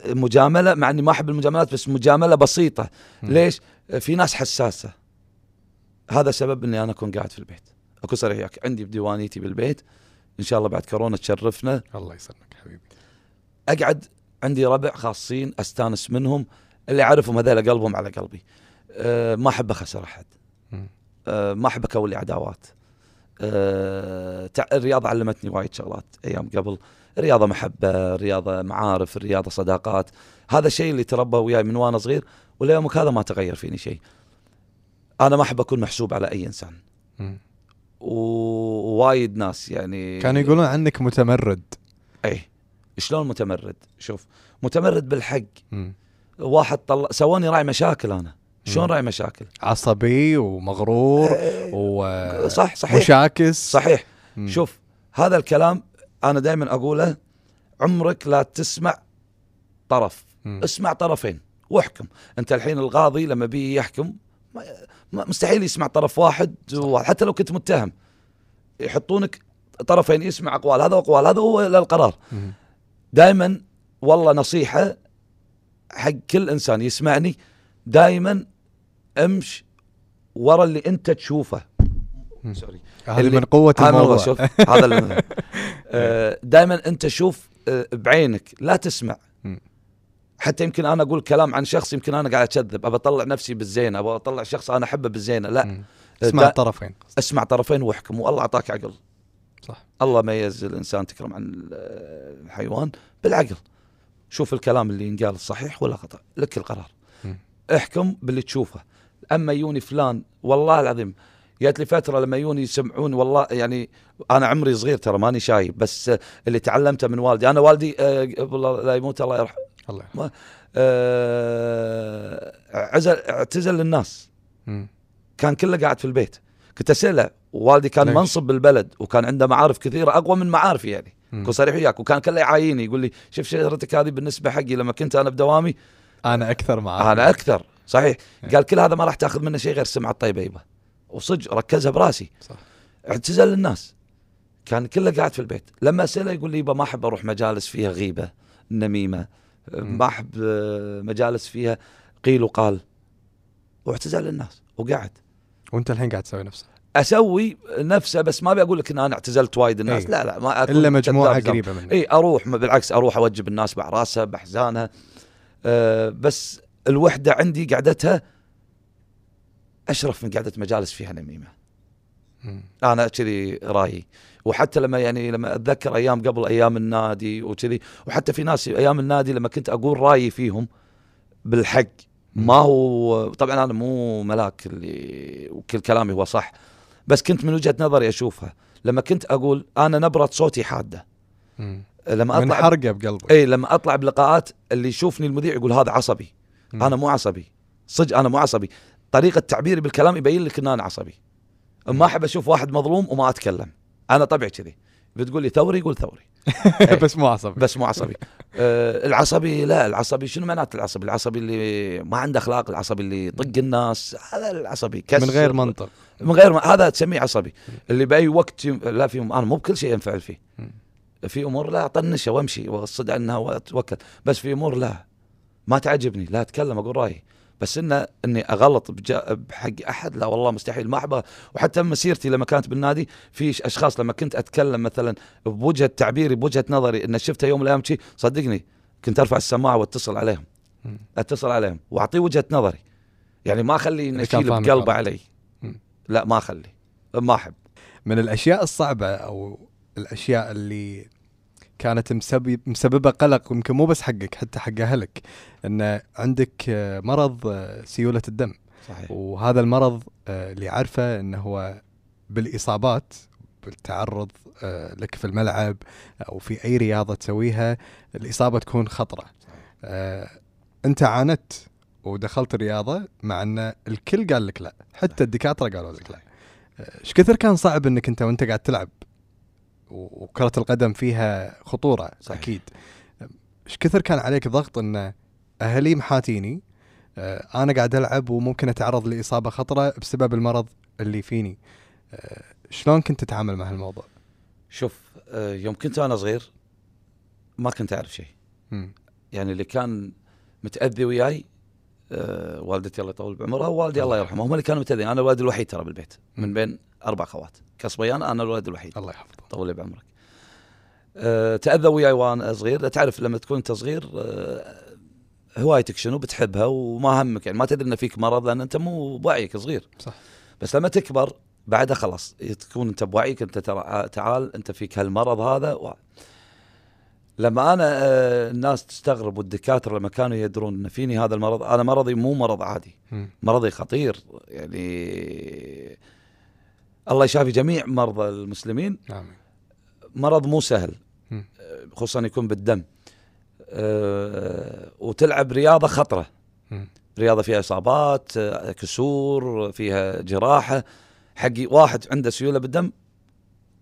S2: مجاملة مع إني ما أحب المجاملات بس مجاملة
S1: بسيطة.
S2: ليش؟ في ناس حساسة. هذا سبب إني أنا أكون قاعد في البيت. اكون صريح وياك عندي بديوانيتي بالبيت. إن شاء الله بعد كورونا تشرفنا.
S1: الله يسلمك حبيبي.
S2: أقعد عندي ربع خاصين أستانس منهم. اللي أعرفهم هذول قلبهم على قلبي. أه ما أحب أخسر
S1: أحد.
S2: أه ما أحب أكون عداوات. أه الرياضة علمتني وايد شغلات أيام قبل. الرياضة محبة الرياضة معارف الرياضة صداقات. هذا الشيء اللي تربى وياي من وأنا صغير وليومك هذا ما تغير فيني شيء. أنا ما أحب أكون محسوب على
S1: أي
S2: إنسان. ووايد ناس يعني
S1: كانوا يقولون عنك متمرد.
S2: اي شلون متمرد؟ شوف متمرد بالحق.
S1: مم.
S2: واحد طلع سواني راعي مشاكل أنا. شلون. راعي مشاكل؟
S1: عصبي ومغرور
S2: إيه،
S1: و
S2: صح صحيح.
S1: مشاكس.
S2: صحيح.
S1: مم.
S2: شوف هذا الكلام أنا دائما أقوله عمرك لا تسمع طرف.
S1: مم.
S2: اسمع طرفين واحكم. أنت الحين القاضي لما بي يحكم مستحيل يسمع طرف واحد وحتى لو كنت متهم يحطونك طرفين يسمع أقوال هذا واقوال هذا هو القرار.
S1: مم.
S2: دائما والله نصيحة حق كل إنسان يسمعني دائما امش ورا اللي أنت تشوفه. سوري اللي-
S1: من قوة
S2: هذا
S1: الموضوع.
S2: شوف هذا اللي دائما أنت شوف آه، بعينك لا تسمع. حتى يمكن أنا أقول كلام عن شخص يمكن أنا قاعد أكذب أبى أطلع نفسي بالزينة أبى أطلع شخص أنا أحبه بالزينة لا.
S1: مم. اسمع الطرفين.
S2: اسمع طرفين واحكم والله أعطاك عقل.
S1: صح.
S2: الله ميز الانسان تكرم عن ال- الحيوان بالعقل. شوف الكلام اللي ينقال صحيح ولا خطأ لك القرار. احكم باللي تشوفه أما يوني فلان والله العظيم جات لي فترة لما يوني يسمعون والله يعني أنا عمري صغير ترى ماني شايب بس اللي تعلمته من والدي أنا والدي آه، قبل لا يموت الله يرحمه
S1: الله يرحمه.
S2: آه، عزل اعتزل للناس. كان كله قاعد في البيت كنت اساله والدي كان
S1: ليش؟
S2: منصب بالبلد وكان عنده معارف كثيرة أقوى من معارفي يعني. اكون صريح وياك وكان كله يعايني يقول لي شوف شهرتك هذه بالنسبة حقي لما كنت أنا بدوامي
S1: أنا أكثر معاه
S2: أنا أكثر. صحيح.
S1: إيه.
S2: قال كل هذا ما راح تأخذ منه شيء غير السمعه الطيبه يبا وصدق ركزها براسي.
S1: صح.
S2: اعتزل للناس كان كله قاعد في البيت. لما اساله يقول لي يبا ما أحب أروح مجالس فيها غيبة
S1: نميمة.
S2: ما أحب آه، مجالس فيها قيل وقال. واعتزل للناس وقعد.
S1: وأنت الحين قاعد تسوي نفسه
S2: أسوي نفسه بس ما ابي أقول لك إن أنا اعتزلت وايد الناس.
S1: إي.
S2: لا لا ما إلا مجموعة.
S1: قريبة منك.
S2: اي أروح بالعكس أروح أوجب الناس بعراسها باحزانها أه بس الوحدة عندي قعدتها أشرف من قعدة مجالس فيها نميمة.
S1: مم.
S2: أنا كذي رأيي. وحتى لما يعني لما أتذكر أيام قبل أيام النادي وكذي وحتى في ناس أيام النادي لما كنت أقول رأيي فيهم بالحق ما هو طبعا أنا مو ملاك اللي وكل كلامي هو صح بس كنت من وجهة نظري أشوفها. لما كنت أقول أنا نبرة صوتي
S1: حادة.
S2: لما
S1: من
S2: أطلع
S1: حرقه بقلبك.
S2: اي لما أطلع بلقاءات اللي يشوفني المذيع يقول هذا عصبي.
S1: مم.
S2: أنا مو عصبي. صدق أنا مو عصبي. طريقة تعبيري بالكلام يبين لك إن أنا عصبي. ما أحب أشوف واحد مظلوم وما أتكلم. أنا طبعي كذي. بتقول لي ثوري يقول ثوري. إيه.
S1: بس مو عصبي.
S2: بس مو عصبي. آه العصبي لا العصبي شنو معناته العصبي؟ العصبي اللي ما عنده أخلاق العصبي اللي يطق الناس هذا العصبي. كسر.
S1: من غير منطق.
S2: من غير ما هذا تسميه عصبي. اللي بأي وقت. لا في أنا مو بكل شيء ينفعل فيه. في أمور لا طنشه وامشي وأصد عنها وأتوكل بس في أمور لا ما تعجبني لا أتكلم أقول رأيي بس إنه إني أغلط. بحق أحد لا والله مستحيل ما احبه وحتى مسيرتي لما كانت بالنادي في أشخاص لما كنت أتكلم مثلا بوجهة تعبيري بوجهة نظري ان شفته يوم من الأيام شي صدقني كنت أرفع السماعة وأتصل عليهم. أتصل عليهم وأعطيه وجهة نظري يعني ما اخلي
S1: إذا كان
S2: نشيل
S1: فاهمك
S2: بقلبه. علي. لا ما اخلي ما أحب
S1: من الأشياء الصعبة أو الأشياء اللي كانت مسبب مسببة قلق يمكن مو بس حقك حتى حق أهلك إن عندك مرض آه، سيولة الدم.
S2: صحيح.
S1: وهذا المرض آه، اللي عارفه انه هو بالإصابات بالتعرض آه، لك في الملعب أو في أي رياضة تسويها الإصابة تكون خطرة. آه، أنت عانت ودخلت الرياضه مع إن الكل قال لك لا حتى الدكاترة قالوا لك لا. إيش كثر كان صعب إنك أنت وأنت قاعد تلعب؟ و- وكرة القدم فيها خطورة
S2: صحيح.
S1: أكيد إيش كثر كان عليك ضغط أن أهلي محاتيني آه، أنا قاعد ألعب وممكن أتعرض لإصابة خطرة بسبب المرض اللي فيني آه، شلون كنت تتعامل مع هالموضوع؟
S2: شوف آه، يوم كنت أنا صغير ما كنت أعرف شيء. يعني اللي كان متأذي وياي آه، والدتي الله يطول بعمرها ووالدي الله يرحمه. هم اللي كانوا متأذين. أنا الولد الوحيد ترى بالبيت من بين أربع أخوات. كصبيان أنا الولد الوحيد.
S1: الله يحفظه.
S2: طول لي بعمرك. أه تأذى وياي وأنا صغير تعرف لما تكون أنت صغير أه هوايتك شنو بتحبها وما همك يعني ما تدري إن فيك مرض لأن أنت مو بوعيك صغير.
S1: صح.
S2: بس لما تكبر بعدها خلاص تكون أنت بوعيك أنت ترى تعال أنت فيك هالمرض هذا. لما أنا آه، الناس تستغرب والدكاترة لما كانوا يدرون إن فيني هذا المرض أنا مرضي مو مرض عادي. مرضي خطير يعني الله يشافي جميع مرضى المسلمين.
S1: آمين.
S2: مرض مو سهل.
S1: مم.
S2: خصوصا يكون بالدم. أه وتلعب رياضة
S1: خطرة.
S2: رياضة فيها إصابات آه، كسور فيها جراحة. حقي واحد عنده سيولة بالدم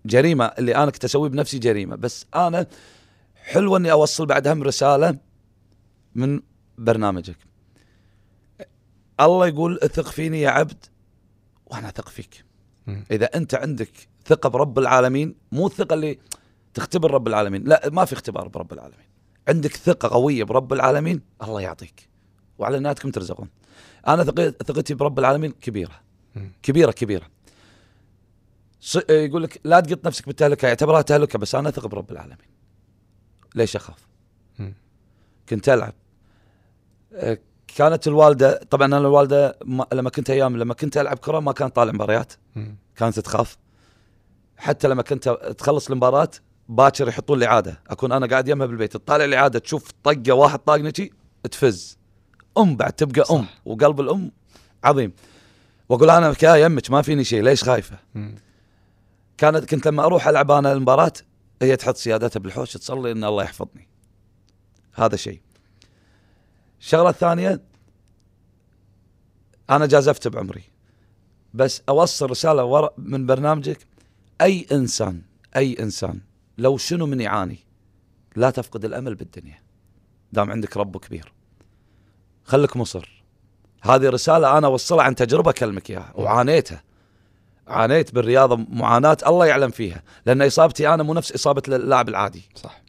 S2: جريمة. اللي أنا كنت أسويه بنفسي جريمة. بس أنا حلو إني أوصل بعد هم رسالة من برنامجك. الله يقول اثق فيني يا عبد وأنا أثق فيك. إذا أنت عندك ثقة برب العالمين مو الثقه اللي تختبر رب العالمين لا ما في اختبار برب العالمين. عندك ثقة قوية برب العالمين الله يعطيك. وعلى نهايتكم ترزقون. أنا ثقتي برب العالمين كبيرة. كبيرة كبيرة. يقول لك لا تقط نفسك بالتهلكة يعتبرها تهلكة بس أنا اثق برب العالمين. ليش
S1: أخاف.
S2: كنت ألعب. أه، كانت الوالدة طبعا أنا الوالدة ما- لما كنت أيام لما كنت ألعب كرة ما كانت طالع مباريات. كانت تخاف. حتى لما كنت تخلص المباراة باكر يحطون لي عادة. أكون أنا قاعد يمها بالبيت. تطالع لي عادة تشوف طقة واحد طاقني تفز. أم بعد تبقى أم
S1: صح.
S2: وقلب الأم عظيم. وأقول أنا كا يمك ما فيني شيء ليش خايفة؟
S1: مم.
S2: كانت كنت لما أروح ألعب أنا المباراة هي تحط سيادتها بالحوش تصلي إن الله يحفظني. هذا شيء. الشغلة الثانية أنا جازفت بعمري. بس أوصل رسالة ورا من برنامجك أي إنسان أي إنسان لو شنو من يعاني لا تفقد الأمل بالدنيا. دام عندك رب كبير. خليك مصر. هذه رسالة أنا أوصلها عن تجربة اكلمك إياها. وعانيتها. عانيت بالرياضة معاناة الله يعلم فيها لأن إصابتي أنا مو نفس إصابة اللاعب العادي.
S1: صح.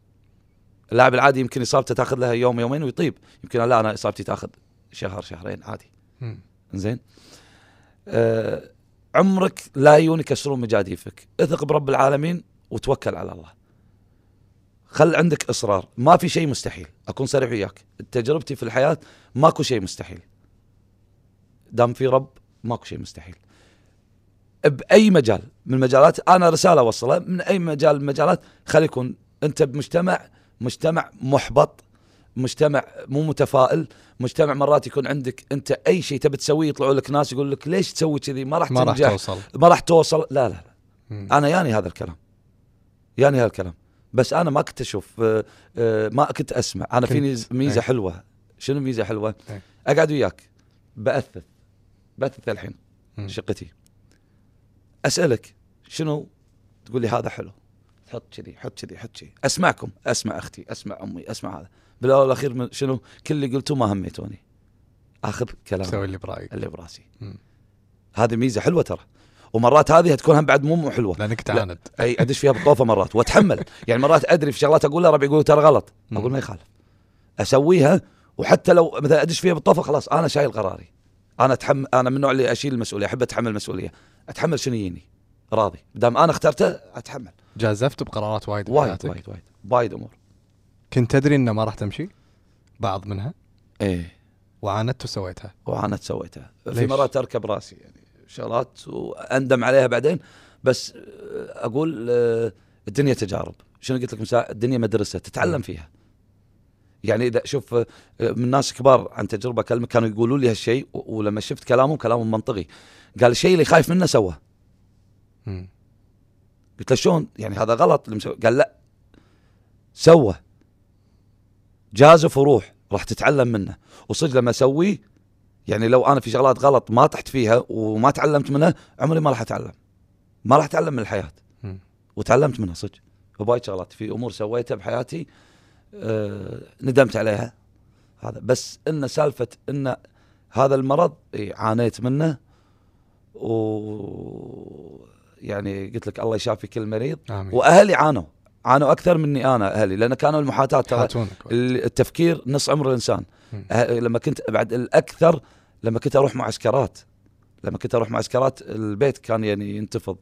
S2: اللاعب العادي يمكن إصابته تأخذ لها يوم يومين ويطيب يمكن لا أنا إصابتي تأخذ شهر شهرين عادي. زين آه عمرك لا يجون يكسرون مجاديفك اثق برب العالمين وتوكل على الله. خل عندك إصرار. ما في شيء مستحيل. أكون صريح وياك. تجربتي في الحياة ماكو شيء مستحيل. دام في رب ماكو شيء مستحيل. بأي مجال من المجالات أنا رسالة اوصلها من أي مجال من المجالات خلي يكون أنت بمجتمع مجتمع محبط مجتمع مو متفائل مجتمع مرات يكون عندك أنت أي شيء تبي تسويه يطلعوا لك ناس يقول لك ليش تسوي كذي؟ ما راح
S1: ما راح
S2: تنجح.
S1: توصل.
S2: ما راح توصل. لا لا لا.
S1: مم.
S2: أنا ياني هذا الكلام. ياني هذا الكلام. بس أنا ما كنت أشوف آه، آه، ما كنت أسمع. أنا
S1: كنت-
S2: فيني ميزه
S1: إيه.
S2: حلوة. شنو ميزة حلوة؟
S1: إيه.
S2: أقعد وياك. بأثث. بأثث الحين
S1: مم.
S2: شقتي. أسألك شنو؟ تقول لي هذا حلو. حط كذي حط كذي حط كذي. أسمعكم أسمع أختي أسمع أمي أسمع هذا. بالأول والأخير شنو؟ كل اللي قلتوه ما هميتوني. اخذ كلام.
S1: سوي اللي برأيك.
S2: اللي براسي. هذه ميزة حلوة ترى. ومرات هذه تكون هم بعد مو مو حلوة.
S1: لأنك تعاند.
S2: أي أدش فيها بالطوفة مرات. وأتحمل. يعني مرات أدري في شغلات أقولها ربعي يقولوا ترى غلط. أقول ما يخالف. أسويها وحتى لو مثلا أدش فيها بالطوفة خلاص أنا شايل قراري. أنا اتحمل أنا من النوع اللي أشيل المسؤولية أحب أتحمل المسؤولية. أتحمل شنو يجيني؟ راضي. دام أنا اخترته أتحمل.
S1: جازفت بقرارات وايد
S2: وايد. وايد وايد. وايد أمور.
S1: كنت تدري إنه ما راح تمشي؟ بعض منها؟
S2: إيه.
S1: وعاندت وسويتها.
S2: وأنا سويتها. في؟ مرات أركب راسي يعني شغلات وأندم عليها بعدين. بس أقول آه، الدنيا تجارب. شنو قلت لك الدنيا مدرسة تتعلم
S1: مم.
S2: فيها. يعني إذا شوف آه، من ناس كبار عن تجربة كلمة كانوا يقولوا لي هالشيء ولما شفت كلامهم كلامهم منطقي. قال الشيء اللي خايف منه سواه. قلت له شلون؟ يعني هذا غلط. اللي مسوي قال لا. سوى. جازف وروح راح تتعلم منه. وصدق لما اسويه يعني لو أنا في شغلات غلط ما طحت فيها وما تعلمت منها عمري ما راح أتعلم. ما راح أتعلم من
S1: الحياة.
S2: وتعلمت منها صدق. بوايد شغلات. في أمور سويتها بحياتي ندمت عليها. هذا بس إن سالفة إن هذا المرض عانيت منه. و يعني قلت لك الله يشافي كل مريض.
S1: آمين.
S2: وأهلي عانوا. عانوا أكثر مني أنا أهلي لأن كانوا المحاتاه ترى التفكير نص عمر
S1: الإنسان.
S2: أه- لما كنت بعد الأكثر لما كنت أروح معسكرات لما كنت أروح معسكرات البيت كان يعني ينتفض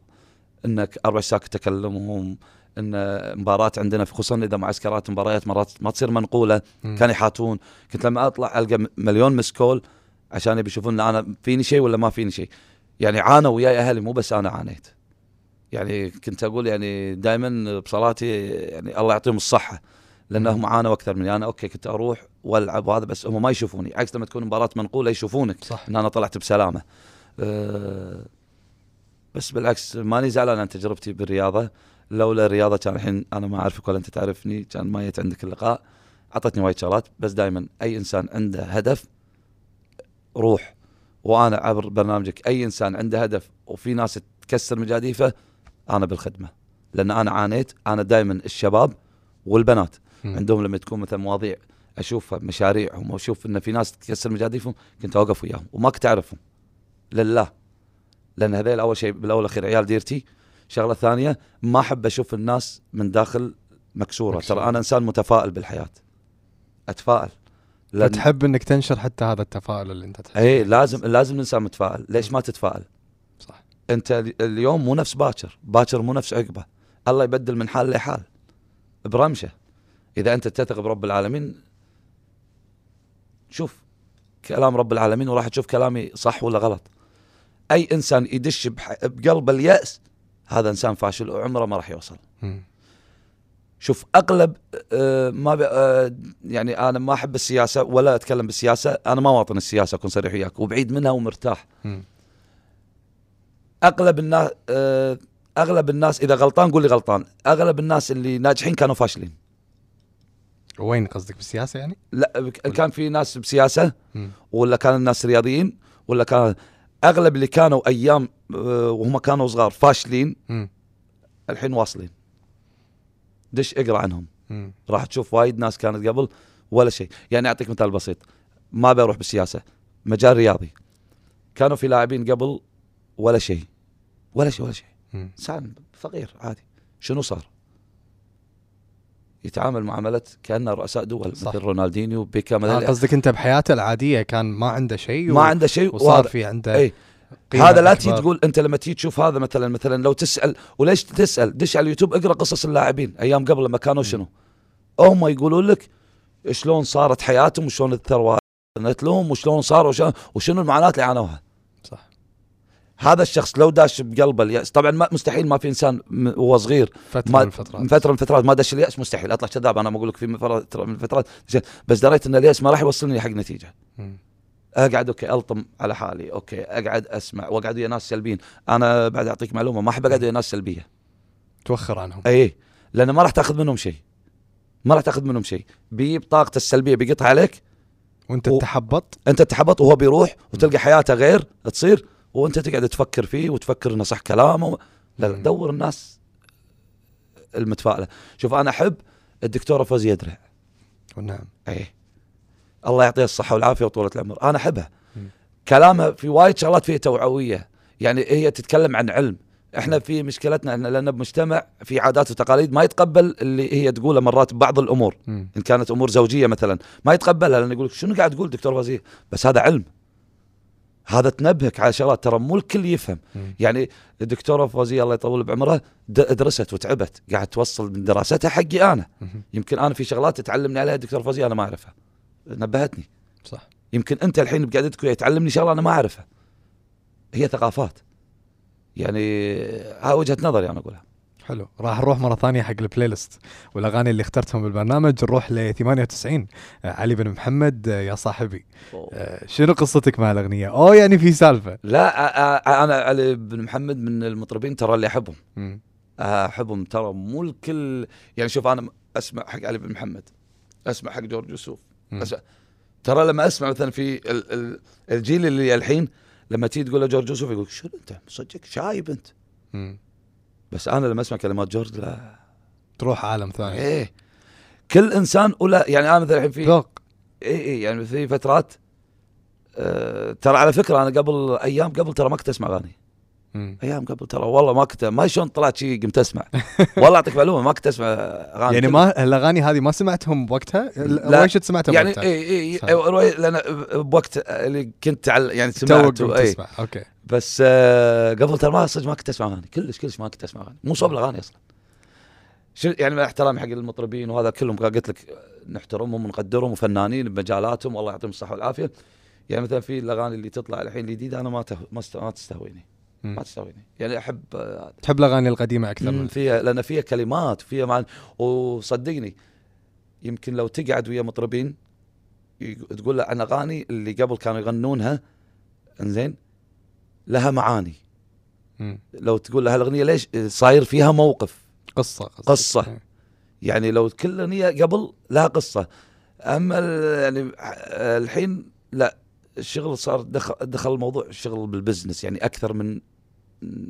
S2: إنك أربع ساعات تكلمهم إن مباراة عندنا في خصوصا إذا معسكرات مباريات مرات ما تصير منقولة
S1: مم.
S2: كان يحاتون. كنت لما أطلع ألقى مليون مسكول عشان يبي يشوفون أنا فيني شيء ولا ما فيني شيء. يعني عانوا وياي أهلي مو بس أنا عانيت. يعني كنت أقول يعني دائما بصلاتي يعني الله يعطيهم الصحة لأنهم عانوا أكثر مني. أنا أوكي كنت أروح وألعب وهذا بس هم ما يشوفوني. عكس لما تكون مباراة منقولة يشوفونك
S1: صح.
S2: إن أنا طلعت بسلامة. أه بس بالعكس ماني زعلان عن تجربتي بالرياضة. لولا الرياضه كان الحين أنا ما أعرفك ولا أنت تعرفني كان ما جيت عندك اللقاء. أعطتني وايد شغلات بس دائما أي إنسان عنده هدف روح. وأنا عبر برنامجك أي إنسان عنده هدف وفي ناس تكسر مجاديفه أنا بالخدمة. لأن أنا عانيت أنا دائما الشباب والبنات. عندهم لما تكون مثلا مواضيع اشوفها مشاريعهم وأشوف إن في ناس تكسر مجاديفهم كنت أوقف وياهم. وما كنت أعرفهم. لله. لأن هذيل أول شيء بالأول والاخير عيال ديرتي. شغلة ثانية ما أحب أشوف الناس من داخل مكسورة.
S1: مكسورة.
S2: ترى أنا إنسان متفائل بالحياة. أتفائل. لأن
S1: فتحب إنك تنشر حتى هذا التفاؤل اللي أنت تحس
S2: اي لازم لازم الإنسان متفائل. ليش ما تتفائل؟
S1: صح.
S2: أنت ال- اليوم مو نفس باكر. باكر مو نفس عقبة. الله يبدل من حال لحال. برمشة. إذا أنت تثق برب العالمين شوف كلام رب العالمين وراح تشوف كلامي صح ولا غلط. أي إنسان يدش بقلب اليأس هذا إنسان فاشل وعمره ما راح يوصل
S1: مم.
S2: شوف أغلب آه، ما آه، يعني أنا ما أحب السياسة ولا أتكلم بالسياسة أنا ما واطن السياسة أكون صريح وياك وبعيد منها ومرتاح
S1: مم.
S2: أغلب الناس آه، أغلب الناس إذا غلطان قول لي غلطان أغلب الناس اللي ناجحين كانوا فاشلين
S1: وين قصدك بالسياسة يعني؟
S2: لا كان في ناس
S1: بسياسة.
S2: ولا كان الناس رياضيين ولا كان أغلب اللي كانوا أيام آه، وهم كانوا صغار فاشلين. الحين واصلين. دش اقرأ عنهم. راح تشوف وايد ناس كانت قبل ولا شيء. يعني أعطيك مثال بسيط. ما بروح بالسياسة. مجال رياضي. كانوا في لاعبين قبل ولا شيء. ولا شيء ولا شيء. إنسان فقير عادي. شنو صار؟ يتعامل معامله كأنه رؤساء دول
S1: صح.
S2: مثل رونالدينيو بيكام
S1: آه،. قصدك أنت بحياته العادية كان ما عنده شيء
S2: ما عنده شيء
S1: وصار في عنده
S2: اي
S1: قيمة
S2: هذا لا
S1: أكبر.
S2: تقول أنت لما تيجي تشوف هذا مثلا مثلا لو تسأل وليش تسأل دش على اليوتيوب اقرأ قصص اللاعبين أيام قبل لما كانوا شنو هم يقولون لك شلون صارت حياتهم وشلون الثروه لهم وشلون صاروا وشنو المعاناة اللي عانوها هذا الشخص لو داش بقلبه اليأس طبعا ما مستحيل ما في إنسان وهو صغير
S1: فترة
S2: ما
S1: من الفترات.
S2: من فترة من الفترات ما دش اليأس مستحيل. أطلع كذاب أنا ما أقول لك في فتره من الفترات. بس دريت إن اليأس ما راح يوصلني حق
S1: نتيجة.
S2: أقعد okay ألطم على حالي okay أقعد أسمع وأقعد ويا ناس سلبيين. أنا بعد أعطيك معلومة ما أحب أقعد ويا ناس سلبية.
S1: توخر عنهم.
S2: اي لأن ما راح تأخذ منهم شيء. ما راح تأخذ منهم شيء. بيجيب طاقته السلبية بيقطها عليك.
S1: وأنت
S2: و-
S1: تحبط؟
S2: أنت تحبط وهو بيروح وتلقى حياته غير تصير. وانت تقعد تفكر فيه وتفكر انه صح كلامه. لا لا. دور الناس المتفائلة. شوف أنا أحب الدكتوره فوزيه درع
S1: نعم.
S2: اي الله يعطيها الصحة والعافية وطولة العمر. أنا احبها. كلامها في وايد شغلات فيها توعوية. يعني هي تتكلم عن علم. إحنا في مشكلتنا إحنا لأن بمجتمع في عادات وتقاليد ما يتقبل اللي هي تقوله مرات ببعض
S1: الأمور.
S2: إن كانت أمور زوجية مثلا. ما يتقبلها لأن يقول شنو قاعد تقول دكتور فوزية؟ بس هذا علم. هذا تنبهك على شغلات ترى مو الكل يفهم. يعني الدكتورة فوزية الله يطول بعمرها درست وتعبت قاعد توصل من دراستها حقي
S1: أنا.
S2: يمكن أنا في شغلات تعلمني عليها الدكتور فوزية أنا ما أعرفها. نبهتني.
S1: صح.
S2: يمكن أنت الحين بقعدتك وياي تعلمني شغلة أنا ما أعرفها. هي ثقافات. يعني ها وجهة نظري أنا أقولها.
S1: حلو راح نروح مرة ثانية حق البلاي ليست والأغاني اللي اخترتهم بالبرنامج نروح ل 98 آه، علي بن محمد آه، يا صاحبي آه، شنو قصتك مع الأغنية؟ أوه يعني في سالفة
S2: لا أنا علي بن محمد من المطربين ترى اللي
S1: أحبهم.
S2: أحبهم ترى مو الكل يعني شوف أنا أسمع حق علي بن محمد أسمع حق جورج يوسف
S1: مم.
S2: أسمع. ترى لما أسمع مثلا في ال- ال- الجيل اللي الحين لما تيجي تقول له جورج يوسف يقول شنو أنت صدقك شايب أنت
S1: مم.
S2: بس أنا لما أسمع كلمات جورج لا.
S1: تروح عالم ثاني.
S2: إيه. كل إنسان ولا يعني أنا مثلا الحين في
S1: ذوق
S2: اي اي يعني في فترات آه ترى على فكرة أنا قبل أيام قبل ترى ما كنت أسمع
S1: أغاني.
S2: أيام قبل ترى. والله ما كنت ما شلون طلعت شيء قمت أسمع. والله أعطيك معلومة ما كنت أسمع أغاني
S1: يعني ما الأغاني هذه ما سمعتهم بوقتها؟
S2: لا.
S1: روايشة سمعتها
S2: يعني
S1: بوقتها
S2: اي اي لأن بوقت اللي كنت على يعني سمعت إي.
S1: تسمع. أوكي.
S2: بس آه قبل ترى ما صدق ما كنت أسمع أغاني. كلش كلش ما كنت أسمع أغاني. مو صوب الأغاني أصلا. شو يعني مع احترامي حق المطربين وهذا كلهم قلت لك نحترمهم ونقدرهم وفنانين بمجالاتهم. والله يعطيهم الصحة والعافية. يعني مثلا في الأغاني اللي تطلع الحين الجديدة أنا ما. ما, تستهويني. ما تستهويني يعني أحب
S1: تحب الأغاني
S2: القديمة
S1: أكثر
S2: فيها لأن فيها كلمات وفيها معن وصدقني يمكن لو تقعد ويا مطربين تقول له عن أغاني اللي قبل كانوا يغنونها إنزين لها معاني.
S1: مم.
S2: لو تقول له هالأغنية ليش؟ صاير فيها موقف.
S1: قصة
S2: قصة.
S1: إيه.
S2: يعني لو كل أغنية قبل لها قصة. أما يعني الحين لا. الشغل صار دخل دخل الموضوع الشغل بالبزنس يعني أكثر من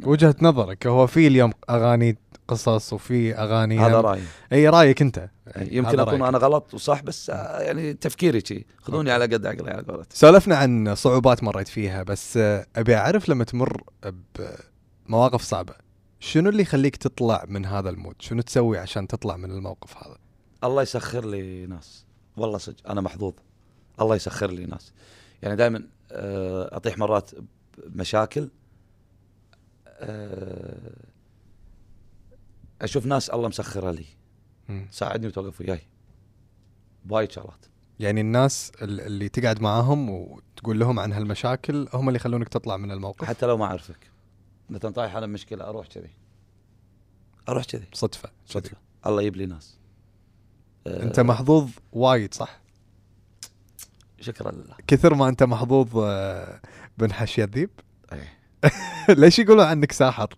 S1: وجهة نظرك هو في اليوم أغاني قصص وفي أغاني
S2: هذا رأيي.
S1: إي رأيك أنت.
S2: يمكن
S1: أكون.
S2: أنا غلط وصح بس آه، يعني تفكيري شي. خذوني على قد عقلي على قولتك
S1: سولفنا عن صعوبات مريت فيها بس آه، أبي أعرف لما تمر بمواقف صعبة شنو اللي يخليك تطلع من هذا المود؟ شنو تسوي عشان تطلع من الموقف هذا؟
S2: الله يسخر لي ناس. والله صدق أنا محظوظ. الله يسخر لي ناس. يعني دائما أطيح مرات بمشاكل آه، أشوف ناس الله مسخرها لي.
S1: مم.
S2: تساعدني وتوقف وياي. بوايد شغلات.
S1: يعني الناس ال- اللي تقعد معاهم وتقول لهم عن هالمشاكل هم اللي يخلونك تطلع من الموقف؟
S2: حتى لو ما أعرفك. مثلا طايح أنا بمشكلة أروح كذي. أروح كذي.
S1: صدفة
S2: صدفة. الله يجيب لي ناس. آه،
S1: أنت محظوظ وايد صح؟
S2: شكرا لله
S1: كثر ما أنت محظوظ آه، بن حشي الذيب
S2: إيه.
S1: ليش يقولوا عنك ساحر؟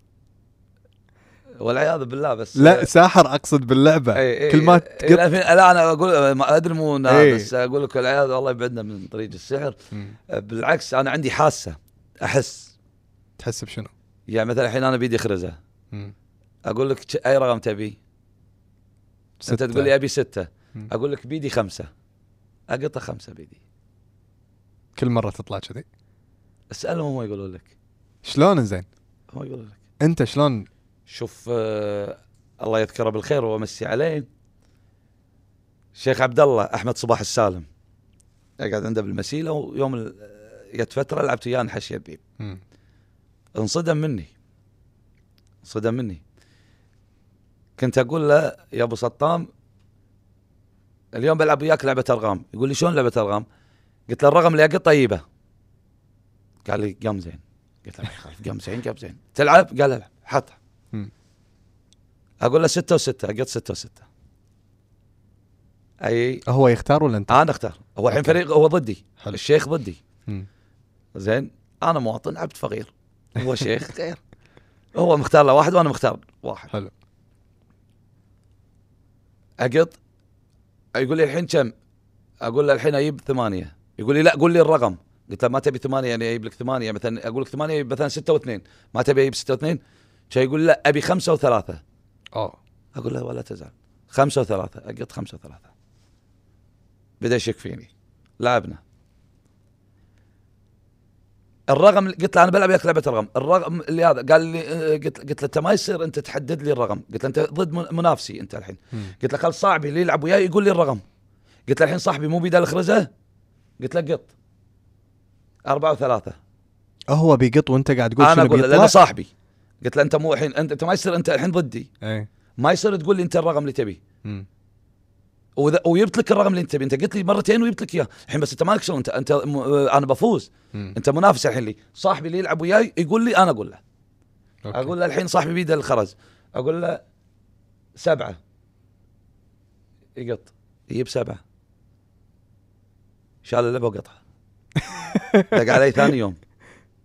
S2: والعياذ بالله بس
S1: لا ساحر أقصد باللعبة
S2: إيه إيه
S1: كل ما
S2: إيه لا, لا أنا أقول ما أدري مو
S1: إيه.
S2: بس أقول لك العياذ الله يبعدنا من طريق السحر
S1: مم.
S2: بالعكس أنا عندي حاسة أحس
S1: تحس بشنو؟
S2: يعني مثلا الحين أنا بيدي
S1: خرزة.
S2: أقول لك أي رقم تبي؟ أنت
S1: ستة.
S2: تقول لي أبي
S1: ستة.
S2: أقول لك بيدي خمسة أقطع خمسة بيدي
S1: كل مرة تطلع كذي.
S2: اسألهم هم يقولون لك.
S1: شلون زين؟
S2: هم يقولون لك.
S1: أنت شلون؟
S2: شوف آه الله يذكره بالخير وأمسي عليه. الشيخ عبد الله أحمد صباح السالم. اقعد عنده بالمسيلة ويوم ال- جت فترة لعبت وياه نحش
S1: مم.
S2: انصدم مني. انصدم مني. كنت أقول له يا أبو سطام اليوم بلعب وياك لعبة أرقام. يقول لي شلون لعبة أرقام؟ قلت له الرقم اللي اقط طيبة قال لي قام زين قلت له ما يخالف قام زين قام زين تلعب؟ قال العب حطها. أقول له ستة وستة اقط ستة وستة أي
S1: هو يختار ولا أنت؟
S2: أنا أختار هو الحين. فريق هو ضدي
S1: حلو.
S2: الشيخ ضدي
S1: مم.
S2: زين أنا مواطن عبد فقير هو شيخ غير هو مختار له واحد وأنا مختار واحد
S1: حلو
S2: اقط يقول لي الحين كم؟ أقول له الحين أجيب ثمانية يقول لي لا قول لي الرقم. قلت له ما تبي ثمانية يعني أجيب لك ثمانية مثلا أقول لك ثمانية أجيب مثلا ستة واثنين. ما تبي أجيب ستة واثنين؟ شي يقول لا أبي خمسة وثلاثة.
S1: اوه
S2: أقول له ولا تزعل. خمسة وثلاثة اقط خمسة وثلاثة. بدأ يشك فيني. لعبنا الرقم قلت له أنا بلعب وياك لعبة الرقم. الرقم اللي هذا قال لي آه، قلت قلت له أنت ما يصير أنت تحدد لي الرقم. قلت له أنت ضد من- منافسي أنت الحين. قلت له خل صاحبي اللي يلعب وياي يقول لي الرقم. قلت له الحين صاحبي مو بيده الخرزه قلت له قط. أربعة وثلاثة.
S1: هو بيقط وأنت قاعد تقول
S2: أنا
S1: شنو
S2: أقول له
S1: بيطلع؟
S2: صاحبي. قلت له أنت مو الحين أنت, أنت ما يصير أنت الحين ضدي.
S1: إيه.
S2: ما يصير تقول لي أنت الرقم اللي تبيه.
S1: مم.
S2: وجبت لك الرقم اللي أنت تبيه. أنت قلت لي مرتين وجبت لك إياه. الحين بس أنت مالك شغل. أنت أنت م... آه، أنا بفوز.
S1: مم.
S2: أنت منافس الحين لي. صاحبي اللي يلعب وياي يقول لي أنا أقول له.
S1: أوكي.
S2: أقول له الحين صاحبي بيده الخرز. أقول له سبعة. يقط. يجيب سبعة. شال اللعبه وقطها دق علي ثاني يوم.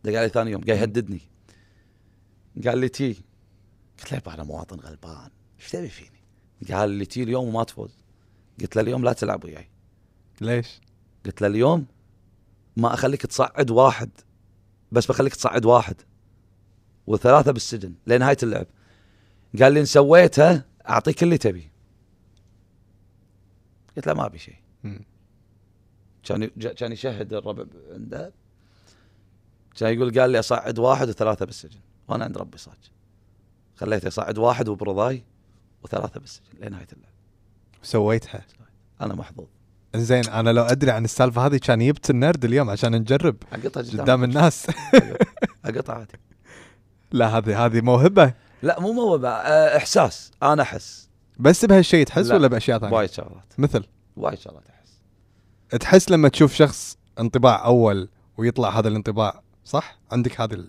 S2: دق علي ثاني يوم. قاعد يهددني. قال لي تي. قلت له أنا مواطن غلبان. إيش تبي فيني؟ قال لي تي اليوم وما تفوز. قلت له اليوم لا تلعب وياي.
S1: ليش؟
S2: قلت له اليوم ما أخليك تصعد واحد. بس بخليك تصعد واحد. وثلاثة بالسجن لنهاية اللعب. قال لي إن سويتها أعطيك اللي تبي. قلت له ما أبي شيء. كان كان يشهد الربع عنده. كان يقول قال لي أصعد واحد وثلاثة بالسجن وأنا عند ربي صاج. خليته يصعد واحد وبرضاي وثلاثة بالسجن لنهاية اللعب
S1: سويتها.
S2: أنا محظوظ.
S1: زين أنا لو أدري عن السالفة هذه كان جبت النرد اليوم عشان نجرب
S2: اقطع
S1: قدام الناس.
S2: اقطع عادي.
S1: لا هذه هذه موهبة.
S2: لا مو موهبة آه، إحساس. أنا أحس.
S1: بس بهالشيء تحس
S2: لا.
S1: ولا بأشياء ثانية؟
S2: وايد شغلات.
S1: مثل.
S2: وايد شغلات.
S1: تحس لما تشوف شخص انطباع أول ويطلع هذا الانطباع صح؟ عندك هذه